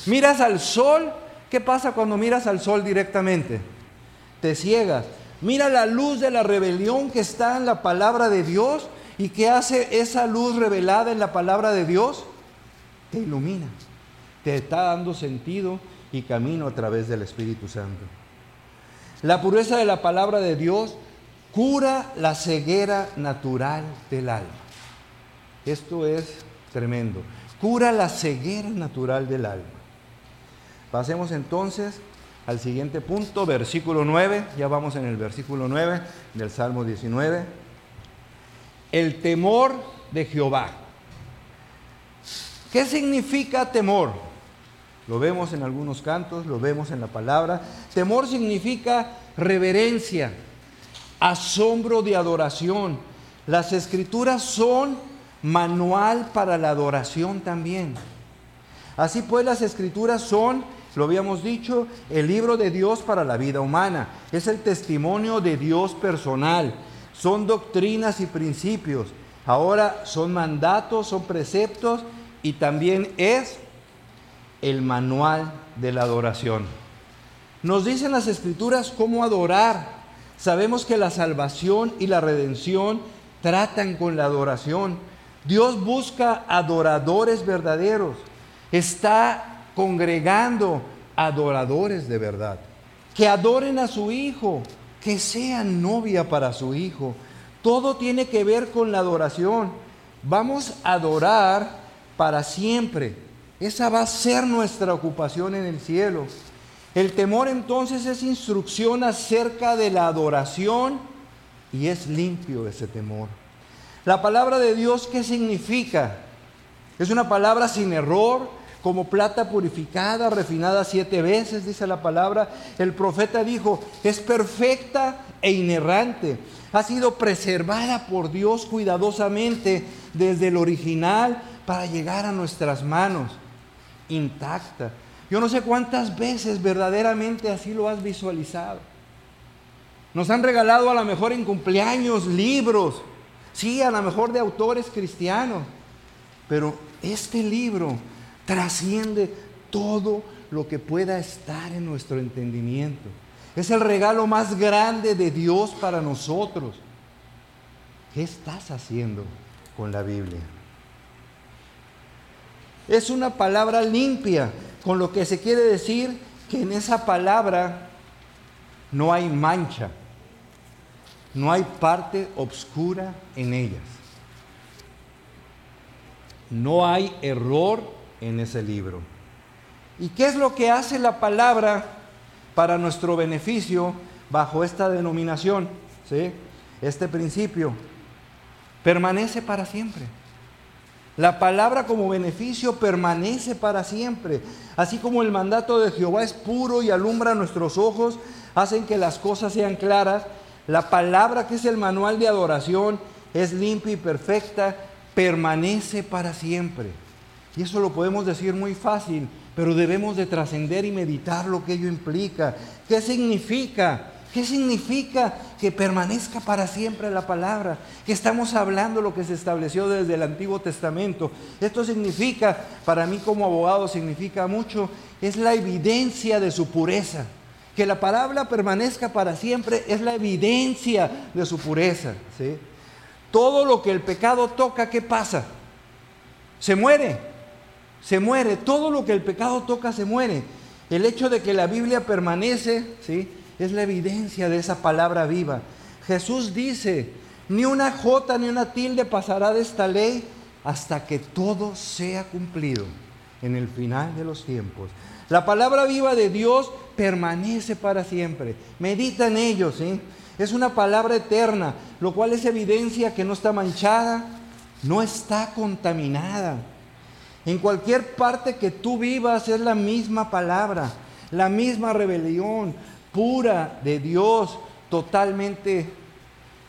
Miras al sol, ¿qué pasa cuando miras al sol directamente? Te ciegas. Mira la luz de la rebelión que está en la palabra de Dios y que hace esa luz revelada en la palabra de Dios. Te ilumina, te está dando sentido y camino a través del Espíritu Santo. La pureza de la palabra de Dios cura la ceguera natural del alma. Esto es tremendo. Cura la ceguera natural del alma. Pasemos entonces al siguiente punto, versículo 9, ya vamos en el versículo 9 del Salmo 19. El temor de Jehová. ¿Qué significa temor? Lo vemos en algunos cantos, lo vemos en la palabra. Temor significa reverencia, asombro de adoración. Las escrituras son manual para la adoración también. Así pues las escrituras son lo habíamos dicho, el libro de Dios para la vida humana. Es el testimonio de Dios personal. Son doctrinas y principios. Ahora son mandatos, son preceptos y también es el manual de la adoración. Nos dicen las escrituras cómo adorar. Sabemos que la salvación y la redención tratan con la adoración. Dios busca adoradores verdaderos. Está congregando adoradores de verdad, que adoren a su hijo, que sean novia para su hijo. Todo tiene que ver con la adoración. Vamos a adorar para siempre. Esa va a ser nuestra ocupación en el cielo. El temor entonces es instrucción acerca de la adoración y es limpio ese temor. La palabra de Dios, ¿qué significa? Es una palabra sin error, como plata purificada, refinada siete veces, dice la palabra. El profeta dijo, es perfecta e inerrante. Ha sido preservada por Dios cuidadosamente desde el original para llegar a nuestras manos, intacta. Yo no sé cuántas veces verdaderamente así lo has visualizado. Nos han regalado a lo mejor en cumpleaños libros, sí, a lo mejor de autores cristianos, pero este libro trasciende todo lo que pueda estar en nuestro entendimiento. Es el regalo más grande de Dios para nosotros. ¿Qué estás haciendo con la Biblia? Es una palabra limpia, con lo que se quiere decir que en esa palabra no hay mancha, no hay parte obscura en ellas. No hay error en ese libro. ¿Y qué es lo que hace la palabra para nuestro beneficio bajo esta denominación? ¿sí? Este principio permanece para siempre. La palabra como beneficio permanece para siempre. Así como el mandato de Jehová es puro y alumbra nuestros ojos, hacen que las cosas sean claras. La palabra que es el manual de adoración es limpia y perfecta, permanece para siempre. Y eso lo podemos decir muy fácil, pero debemos de trascender y meditar lo que ello implica. ¿Qué significa? ¿Qué significa que permanezca para siempre la palabra? Que estamos hablando lo que se estableció desde el Antiguo Testamento. Esto significa, para mí como abogado significa mucho, es la evidencia de su pureza. Que la palabra permanezca para siempre es la evidencia de su pureza. ¿sí? Todo lo que el pecado toca, ¿qué pasa? Se muere se muere. Todo lo que el pecado toca se muere. El hecho de que la Biblia permanece, ¿sí? Es la evidencia de esa palabra viva. Jesús dice, ni una jota ni una tilde pasará de esta ley hasta que todo sea cumplido en el final de los tiempos. La palabra viva de Dios permanece para siempre. Medita en ello. Es una palabra eterna, lo cual es evidencia que no está manchada, no está contaminada. En cualquier parte que tú vivas es la misma palabra, la misma rebelión pura de Dios, totalmente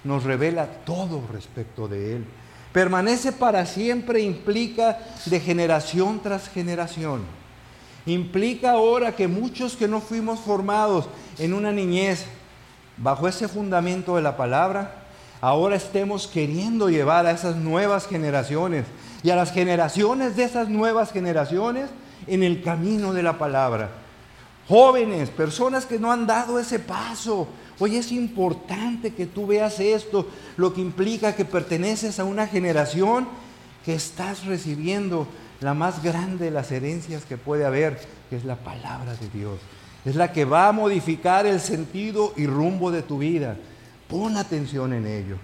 nos revela todo respecto de Él. Permanece para siempre implica de generación tras generación. Implica ahora que muchos que no fuimos formados en una niñez bajo ese fundamento de la palabra, ahora estemos queriendo llevar a esas nuevas generaciones y a las generaciones de esas nuevas generaciones en el camino de la palabra. Jóvenes, personas que no han dado ese paso. Hoy es importante que tú veas esto, lo que implica que perteneces a una generación que estás recibiendo la más grande de las herencias que puede haber, que es la palabra de Dios. Es la que va a modificar el sentido y rumbo de tu vida. Pon atención en ello.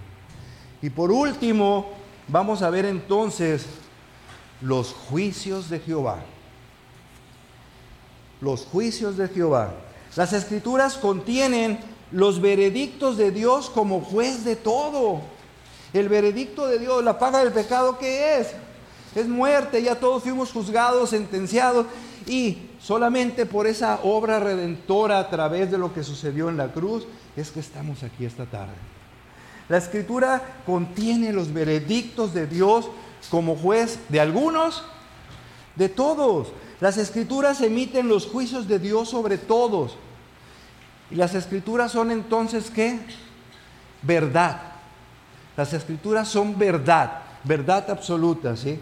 Y por último, vamos a ver entonces los juicios de Jehová. Los juicios de Jehová. Las escrituras contienen los veredictos de Dios como juez de todo. El veredicto de Dios, la paga del pecado, ¿qué es? Es muerte, ya todos fuimos juzgados, sentenciados y solamente por esa obra redentora a través de lo que sucedió en la cruz es que estamos aquí esta tarde. La escritura contiene los veredictos de Dios como juez de algunos, de todos. Las escrituras emiten los juicios de Dios sobre todos. Y las escrituras son entonces qué? Verdad. Las escrituras son verdad, verdad absoluta, ¿sí?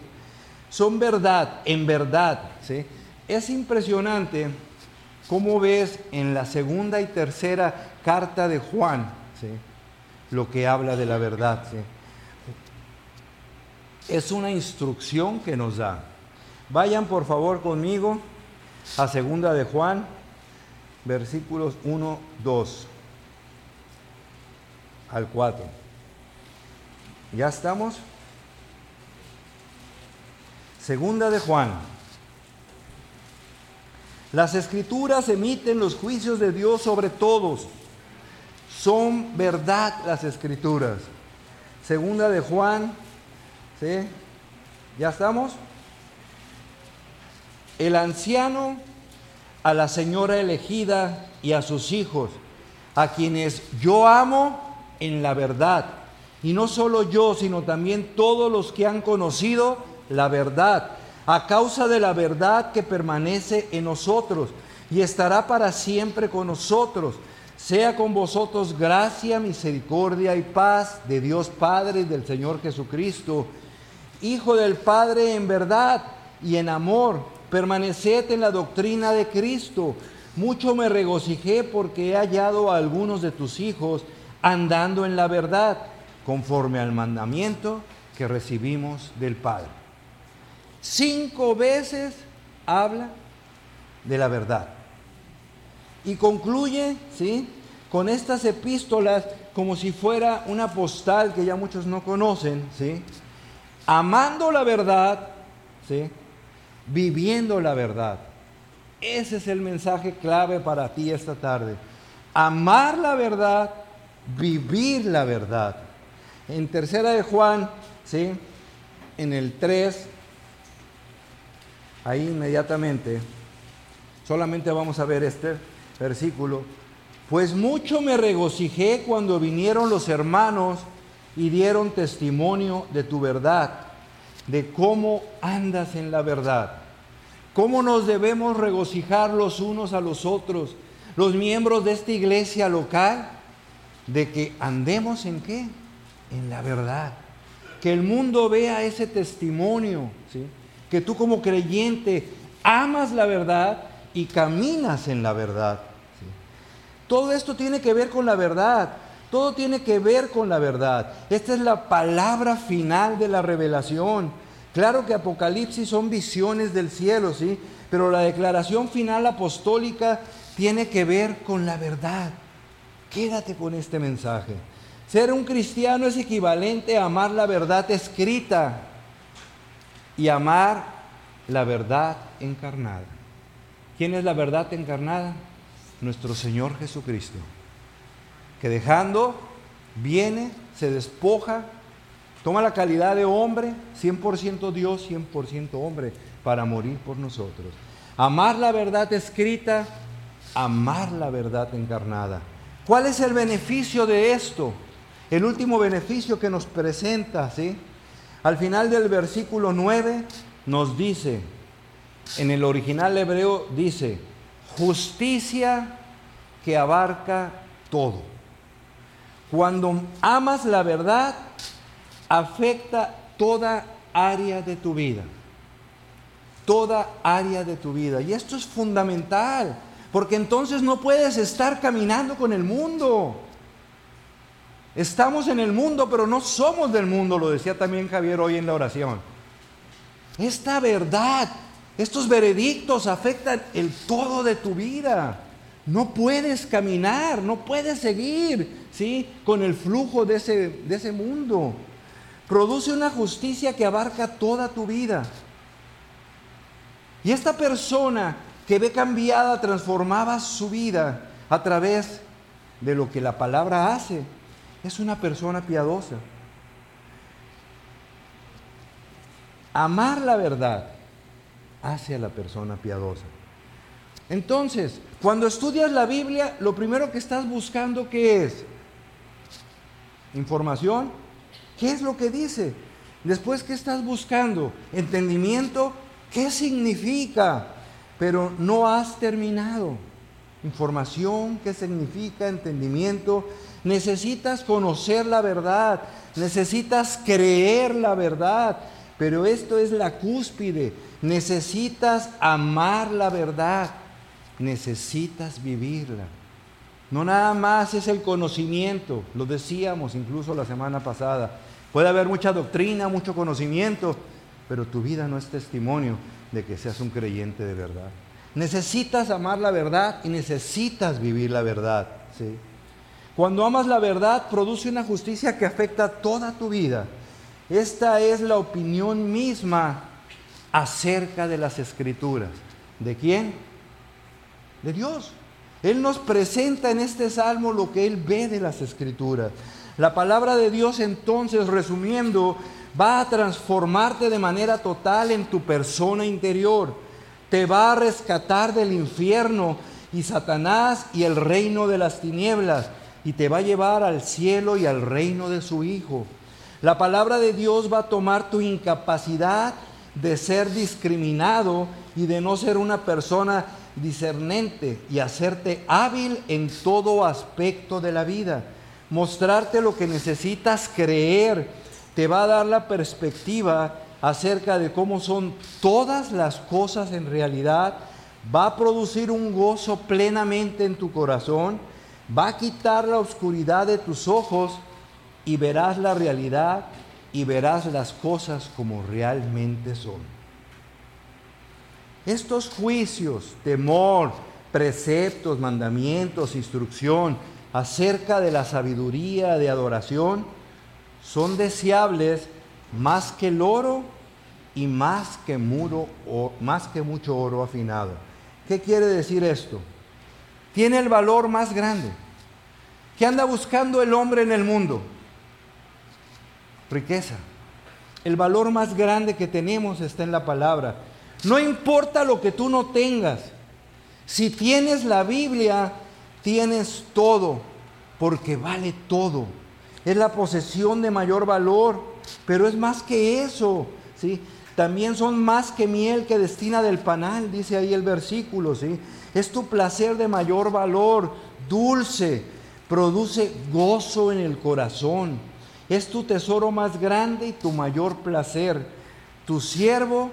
Son verdad, en verdad, ¿sí? Es impresionante cómo ves en la segunda y tercera carta de Juan, ¿sí? Lo que habla de la verdad, ¿sí? Es una instrucción que nos da. Vayan por favor conmigo a segunda de Juan, versículos 1, 2 al 4. ¿Ya estamos? Segunda de Juan. Las escrituras emiten los juicios de Dios sobre todos. Son verdad las escrituras. Segunda de Juan. ¿Sí? ¿Ya estamos? El anciano a la señora elegida y a sus hijos, a quienes yo amo en la verdad. Y no solo yo, sino también todos los que han conocido la verdad, a causa de la verdad que permanece en nosotros y estará para siempre con nosotros. Sea con vosotros gracia, misericordia y paz de Dios Padre y del Señor Jesucristo, Hijo del Padre en verdad y en amor permaneced en la doctrina de Cristo. Mucho me regocijé porque he hallado a algunos de tus hijos andando en la verdad, conforme al mandamiento que recibimos del Padre. Cinco veces habla de la verdad. Y concluye, ¿sí? Con estas epístolas como si fuera una postal que ya muchos no conocen, ¿sí? Amando la verdad, ¿sí? Viviendo la verdad. Ese es el mensaje clave para ti esta tarde. Amar la verdad, vivir la verdad. En tercera de Juan, ¿sí? En el 3, ahí inmediatamente, solamente vamos a ver este versículo. Pues mucho me regocijé cuando vinieron los hermanos y dieron testimonio de tu verdad de cómo andas en la verdad, cómo nos debemos regocijar los unos a los otros, los miembros de esta iglesia local, de que andemos en qué? En la verdad. Que el mundo vea ese testimonio, ¿sí? que tú como creyente amas la verdad y caminas en la verdad. Todo esto tiene que ver con la verdad. Todo tiene que ver con la verdad. Esta es la palabra final de la revelación. Claro que Apocalipsis son visiones del cielo, ¿sí? Pero la declaración final apostólica tiene que ver con la verdad. Quédate con este mensaje. Ser un cristiano es equivalente a amar la verdad escrita y amar la verdad encarnada. ¿Quién es la verdad encarnada? Nuestro Señor Jesucristo que dejando viene, se despoja, toma la calidad de hombre, 100% Dios, 100% hombre, para morir por nosotros. Amar la verdad escrita, amar la verdad encarnada. ¿Cuál es el beneficio de esto? El último beneficio que nos presenta, ¿sí? Al final del versículo 9 nos dice, En el original hebreo dice, justicia que abarca todo. Cuando amas la verdad, afecta toda área de tu vida. Toda área de tu vida. Y esto es fundamental, porque entonces no puedes estar caminando con el mundo. Estamos en el mundo, pero no somos del mundo, lo decía también Javier hoy en la oración. Esta verdad, estos veredictos afectan el todo de tu vida. No puedes caminar, no puedes seguir ¿sí? con el flujo de ese, de ese mundo. Produce una justicia que abarca toda tu vida. Y esta persona que ve cambiada, transformaba su vida a través de lo que la palabra hace, es una persona piadosa. Amar la verdad hace a la persona piadosa. Entonces, cuando estudias la Biblia, lo primero que estás buscando, ¿qué es? Información. ¿Qué es lo que dice? Después, ¿qué estás buscando? Entendimiento. ¿Qué significa? Pero no has terminado. Información, ¿qué significa? Entendimiento. Necesitas conocer la verdad. Necesitas creer la verdad. Pero esto es la cúspide. Necesitas amar la verdad necesitas vivirla. No nada más es el conocimiento, lo decíamos incluso la semana pasada. Puede haber mucha doctrina, mucho conocimiento, pero tu vida no es testimonio de que seas un creyente de verdad. Necesitas amar la verdad y necesitas vivir la verdad. ¿sí? Cuando amas la verdad, produce una justicia que afecta toda tu vida. Esta es la opinión misma acerca de las escrituras. ¿De quién? de Dios. Él nos presenta en este salmo lo que Él ve de las escrituras. La palabra de Dios entonces, resumiendo, va a transformarte de manera total en tu persona interior. Te va a rescatar del infierno y Satanás y el reino de las tinieblas y te va a llevar al cielo y al reino de su Hijo. La palabra de Dios va a tomar tu incapacidad de ser discriminado y de no ser una persona discernente y hacerte hábil en todo aspecto de la vida. Mostrarte lo que necesitas creer te va a dar la perspectiva acerca de cómo son todas las cosas en realidad. Va a producir un gozo plenamente en tu corazón. Va a quitar la oscuridad de tus ojos y verás la realidad y verás las cosas como realmente son. Estos juicios, temor, preceptos, mandamientos, instrucción acerca de la sabiduría de adoración son deseables más que el oro y más que, muro, o, más que mucho oro afinado. ¿Qué quiere decir esto? Tiene el valor más grande. ¿Qué anda buscando el hombre en el mundo? Riqueza. El valor más grande que tenemos está en la palabra. No importa lo que tú no tengas. Si tienes la Biblia, tienes todo, porque vale todo. Es la posesión de mayor valor, pero es más que eso, ¿sí? También son más que miel que destina del panal, dice ahí el versículo, ¿sí? Es tu placer de mayor valor, dulce, produce gozo en el corazón. Es tu tesoro más grande y tu mayor placer. Tu siervo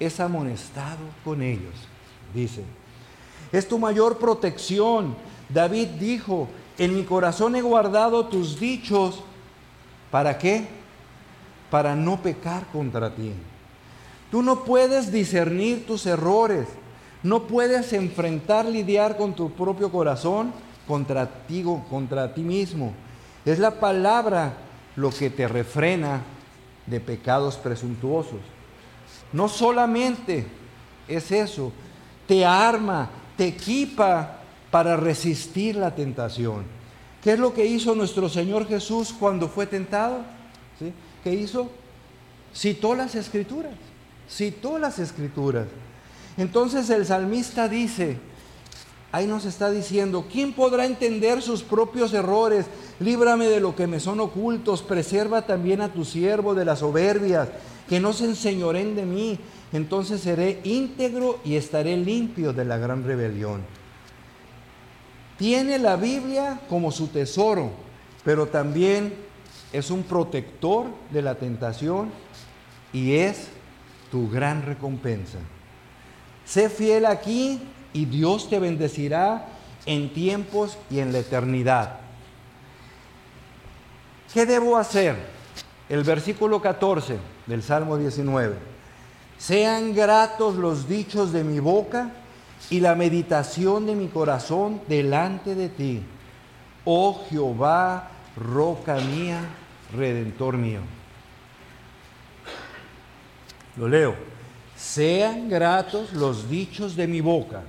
es amonestado con ellos, dice. Es tu mayor protección. David dijo, en mi corazón he guardado tus dichos. ¿Para qué? Para no pecar contra ti. Tú no puedes discernir tus errores. No puedes enfrentar, lidiar con tu propio corazón contra ti, contra ti mismo. Es la palabra lo que te refrena de pecados presuntuosos. No solamente es eso, te arma, te equipa para resistir la tentación. ¿Qué es lo que hizo nuestro Señor Jesús cuando fue tentado? ¿Qué hizo? Citó las escrituras, citó las escrituras. Entonces el salmista dice, ahí nos está diciendo, ¿quién podrá entender sus propios errores? Líbrame de lo que me son ocultos, preserva también a tu siervo de las soberbias que no se enseñoren de mí, entonces seré íntegro y estaré limpio de la gran rebelión. Tiene la Biblia como su tesoro, pero también es un protector de la tentación y es tu gran recompensa. Sé fiel aquí y Dios te bendecirá en tiempos y en la eternidad. ¿Qué debo hacer? El versículo 14 del Salmo 19. Sean gratos los dichos de mi boca y la meditación de mi corazón delante de ti. Oh Jehová, roca mía, redentor mío. Lo leo. Sean gratos los dichos de mi boca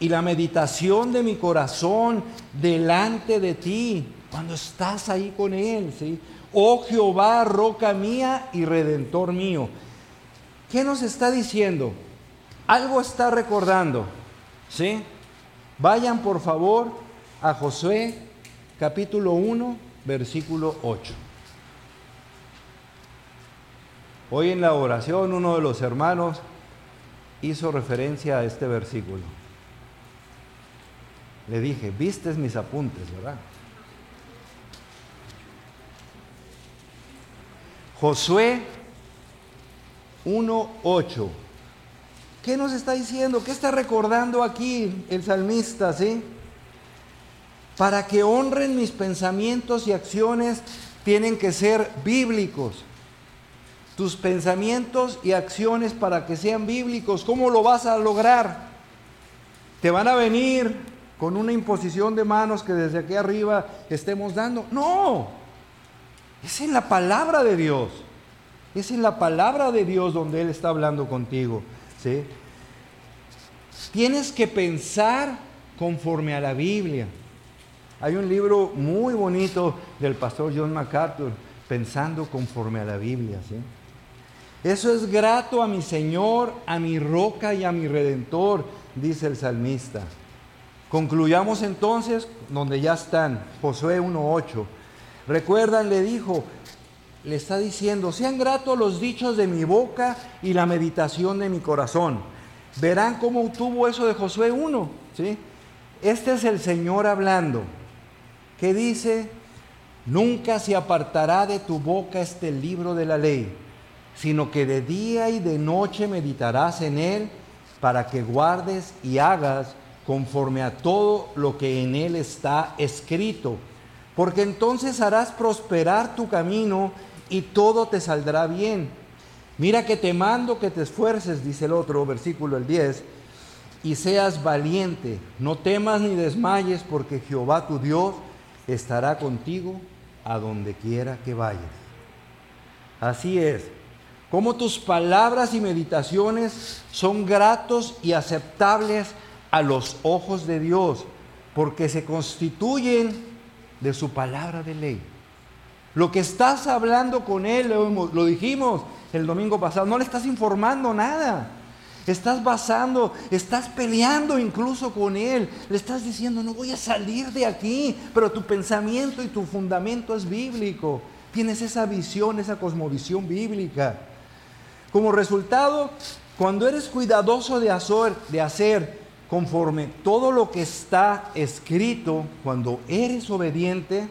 y la meditación de mi corazón delante de ti, cuando estás ahí con Él, ¿sí? Oh Jehová, roca mía y redentor mío. ¿Qué nos está diciendo? Algo está recordando, ¿sí? Vayan por favor a Josué capítulo 1, versículo 8. Hoy en la oración uno de los hermanos hizo referencia a este versículo. Le dije, vistes mis apuntes, ¿verdad? Josué 1.8. ¿Qué nos está diciendo? ¿Qué está recordando aquí el salmista? ¿sí? Para que honren mis pensamientos y acciones tienen que ser bíblicos. Tus pensamientos y acciones para que sean bíblicos, ¿cómo lo vas a lograr? ¿Te van a venir con una imposición de manos que desde aquí arriba estemos dando? No, es en la palabra de Dios. Es en la palabra de Dios donde Él está hablando contigo. ¿sí? Tienes que pensar conforme a la Biblia. Hay un libro muy bonito del pastor John MacArthur, Pensando conforme a la Biblia. ¿sí? Eso es grato a mi Señor, a mi roca y a mi redentor, dice el salmista. Concluyamos entonces donde ya están, Josué 1.8. Recuerdan, le dijo, le está diciendo, sean gratos los dichos de mi boca y la meditación de mi corazón. Verán cómo tuvo eso de Josué 1. ¿sí? Este es el Señor hablando, que dice, nunca se apartará de tu boca este libro de la ley, sino que de día y de noche meditarás en él para que guardes y hagas conforme a todo lo que en él está escrito, porque entonces harás prosperar tu camino y todo te saldrá bien. Mira que te mando que te esfuerces, dice el otro, versículo el 10, y seas valiente, no temas ni desmayes, porque Jehová tu Dios estará contigo a donde quiera que vayas. Así es, como tus palabras y meditaciones son gratos y aceptables a los ojos de Dios, porque se constituyen de su palabra de ley. Lo que estás hablando con Él, lo, dijimos el domingo pasado, no le estás informando nada. Estás basando, estás peleando incluso con Él. Le estás diciendo, no voy a salir de aquí, pero tu pensamiento y tu fundamento es bíblico. Tienes esa visión, esa cosmovisión bíblica. Como resultado, cuando eres cuidadoso de hacer, de hacer conforme todo lo que está escrito, cuando eres obediente,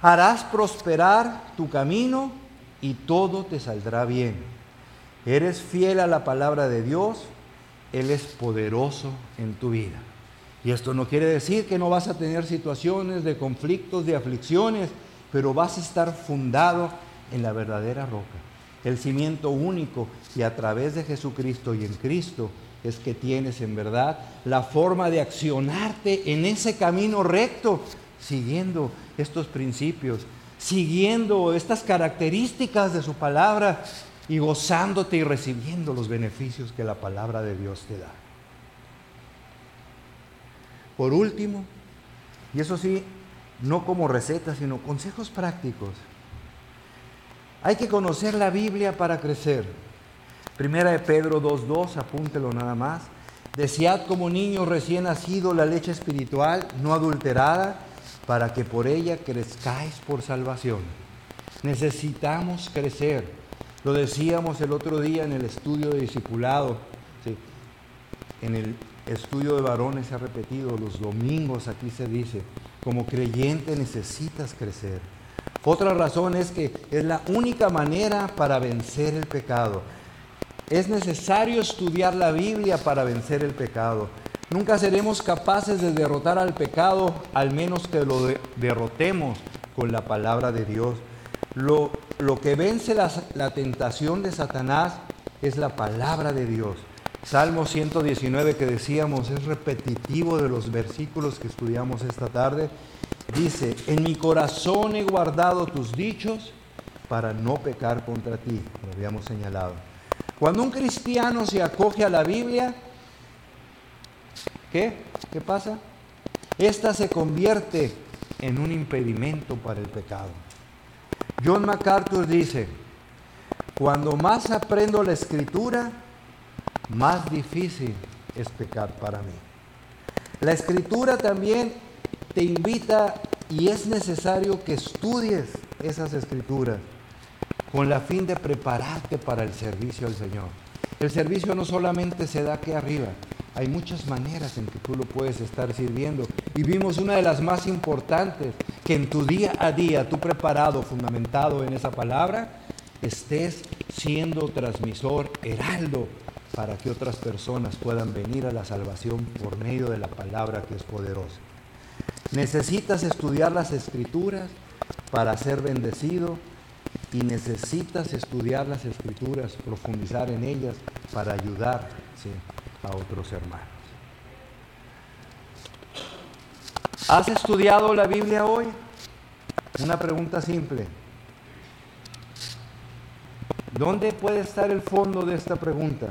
harás prosperar tu camino y todo te saldrá bien. Eres fiel a la palabra de Dios, Él es poderoso en tu vida. Y esto no quiere decir que no vas a tener situaciones de conflictos, de aflicciones, pero vas a estar fundado en la verdadera roca, el cimiento único y a través de Jesucristo y en Cristo es que tienes en verdad la forma de accionarte en ese camino recto siguiendo estos principios, siguiendo estas características de su palabra y gozándote y recibiendo los beneficios que la palabra de Dios te da. Por último, y eso sí, no como receta, sino consejos prácticos. Hay que conocer la Biblia para crecer. Primera de Pedro 2.2, apúntelo nada más. Desead como niño recién nacido la leche espiritual, no adulterada, para que por ella crezcáis por salvación. Necesitamos crecer. Lo decíamos el otro día en el estudio de discipulado. En el estudio de varones se ha repetido, los domingos aquí se dice, como creyente necesitas crecer. Otra razón es que es la única manera para vencer el pecado. Es necesario estudiar la Biblia para vencer el pecado. Nunca seremos capaces de derrotar al pecado, al menos que lo derrotemos con la palabra de Dios. Lo, lo que vence la, la tentación de Satanás es la palabra de Dios. Salmo 119 que decíamos es repetitivo de los versículos que estudiamos esta tarde. Dice, en mi corazón he guardado tus dichos para no pecar contra ti, lo habíamos señalado. Cuando un cristiano se acoge a la Biblia, ¿qué? ¿Qué pasa? Esta se convierte en un impedimento para el pecado. John MacArthur dice, cuando más aprendo la escritura, más difícil es pecar para mí. La escritura también te invita y es necesario que estudies esas escrituras con la fin de prepararte para el servicio al Señor. El servicio no solamente se da aquí arriba, hay muchas maneras en que tú lo puedes estar sirviendo. Y vimos una de las más importantes, que en tu día a día, tú preparado, fundamentado en esa palabra, estés siendo transmisor, heraldo para que otras personas puedan venir a la salvación por medio de la palabra que es poderosa. Necesitas estudiar las escrituras para ser bendecido y necesitas estudiar las escrituras, profundizar en ellas para ayudar a otros hermanos. ¿Has estudiado la Biblia hoy? Una pregunta simple. ¿Dónde puede estar el fondo de esta pregunta?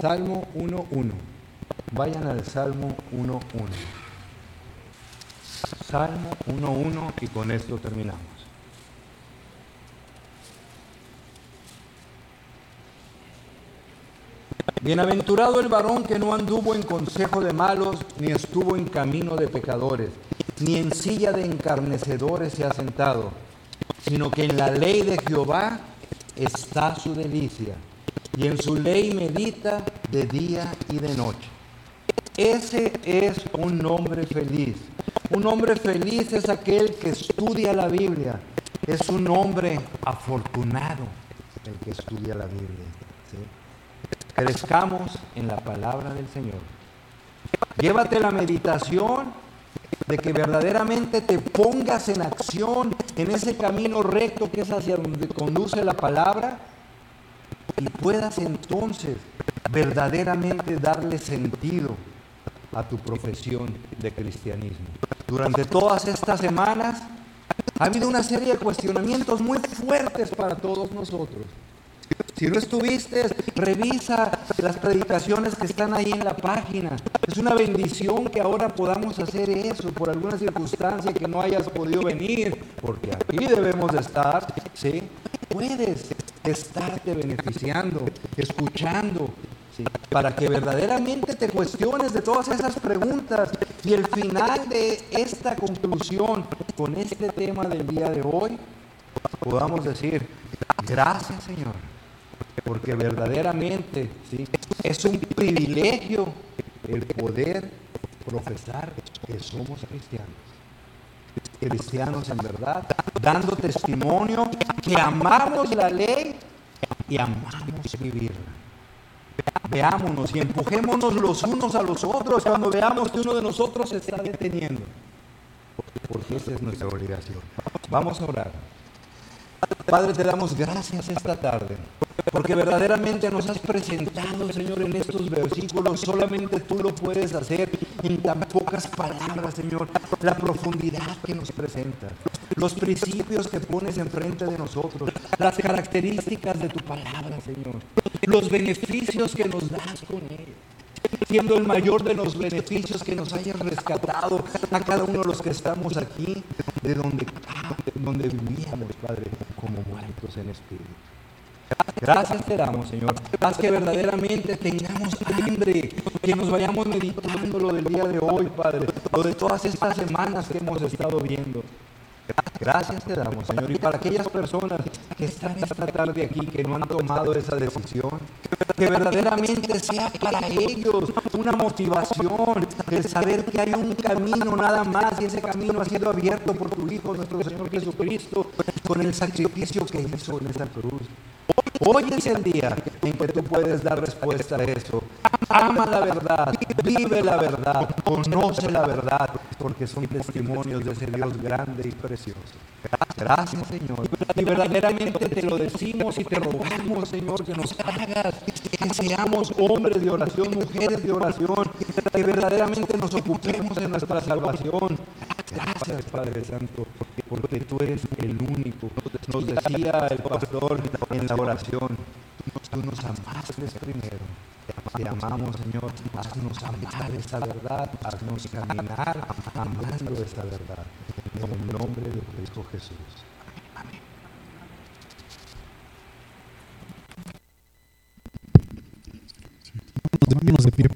Salmo 1.1. Vayan al Salmo 1.1. Salmo 1.1 y con esto terminamos. Bienaventurado el varón que no anduvo en consejo de malos, ni estuvo en camino de pecadores, ni en silla de encarnecedores se ha sentado, sino que en la ley de Jehová está su delicia y en su ley medita de día y de noche. Ese es un hombre feliz. Un hombre feliz es aquel que estudia la Biblia. Es un hombre afortunado el que estudia la Biblia. Crezcamos en la palabra del Señor. Llévate la meditación de que verdaderamente te pongas en acción en ese camino recto que es hacia donde conduce la palabra y puedas entonces verdaderamente darle sentido a tu profesión de cristianismo. Durante todas estas semanas ha habido una serie de cuestionamientos muy fuertes para todos nosotros. Si no estuviste, revisa las predicaciones que están ahí en la página. Es una bendición que ahora podamos hacer eso por alguna circunstancia que no hayas podido venir, porque aquí debemos de estar, ¿sí? Puedes estarte beneficiando, escuchando, para que verdaderamente te cuestiones de todas esas preguntas y el final de esta conclusión con este tema del día de hoy, podamos decir, gracias Señor, porque verdaderamente es un privilegio el poder profesar que somos cristianos cristianos en verdad, dando testimonio que amamos la ley y amamos vivirla. Veámonos y empujémonos los unos a los otros cuando veamos que uno de nosotros se está deteniendo. Porque esa es nuestra obligación. Vamos a orar. Padre, te damos gracias esta tarde porque verdaderamente nos has presentado, Señor, en estos versículos. Solamente tú lo puedes hacer en tan pocas palabras, Señor. La profundidad que nos presenta, los principios que pones enfrente de nosotros, las características de tu palabra, Señor. Los beneficios que nos das con ella siendo el mayor de los beneficios que nos hayas rescatado a cada uno de los que estamos aquí, de donde, donde vivíamos, Padre, como muertos en espíritu. Gracias te damos, Señor. Haz que verdaderamente tengamos hambre, que nos vayamos meditando lo del día de hoy, Padre, lo de todas estas semanas que hemos estado viendo. Gracias te damos, Señor. Y para aquellas personas que están esta tarde aquí, que no han tomado esa decisión, que verdaderamente sea para ellos una motivación, el saber que hay un camino nada más y ese camino ha sido abierto por tu Hijo, nuestro Señor Jesucristo, con el sacrificio que hizo en esa cruz. Hoy es el día en que tú puedes dar respuesta a eso. Ama la verdad, vive la verdad, conoce la verdad, porque son testimonios de ese Dios grande y precioso. Gracias, Señor. Y verdaderamente te lo decimos y te rogamos, Señor, que nos hagas, que seamos hombres de oración, mujeres de oración, que verdaderamente nos ocupemos de nuestra salvación. Gracias, Padre Santo, porque tú eres el único. Nos decía el pastor en la oración, tú nos amaste primero. Te amamos, Señor. Haznos amar esa verdad, haznos caminar amando esa verdad. En el nombre de Cristo Jesús. Amén. de pie,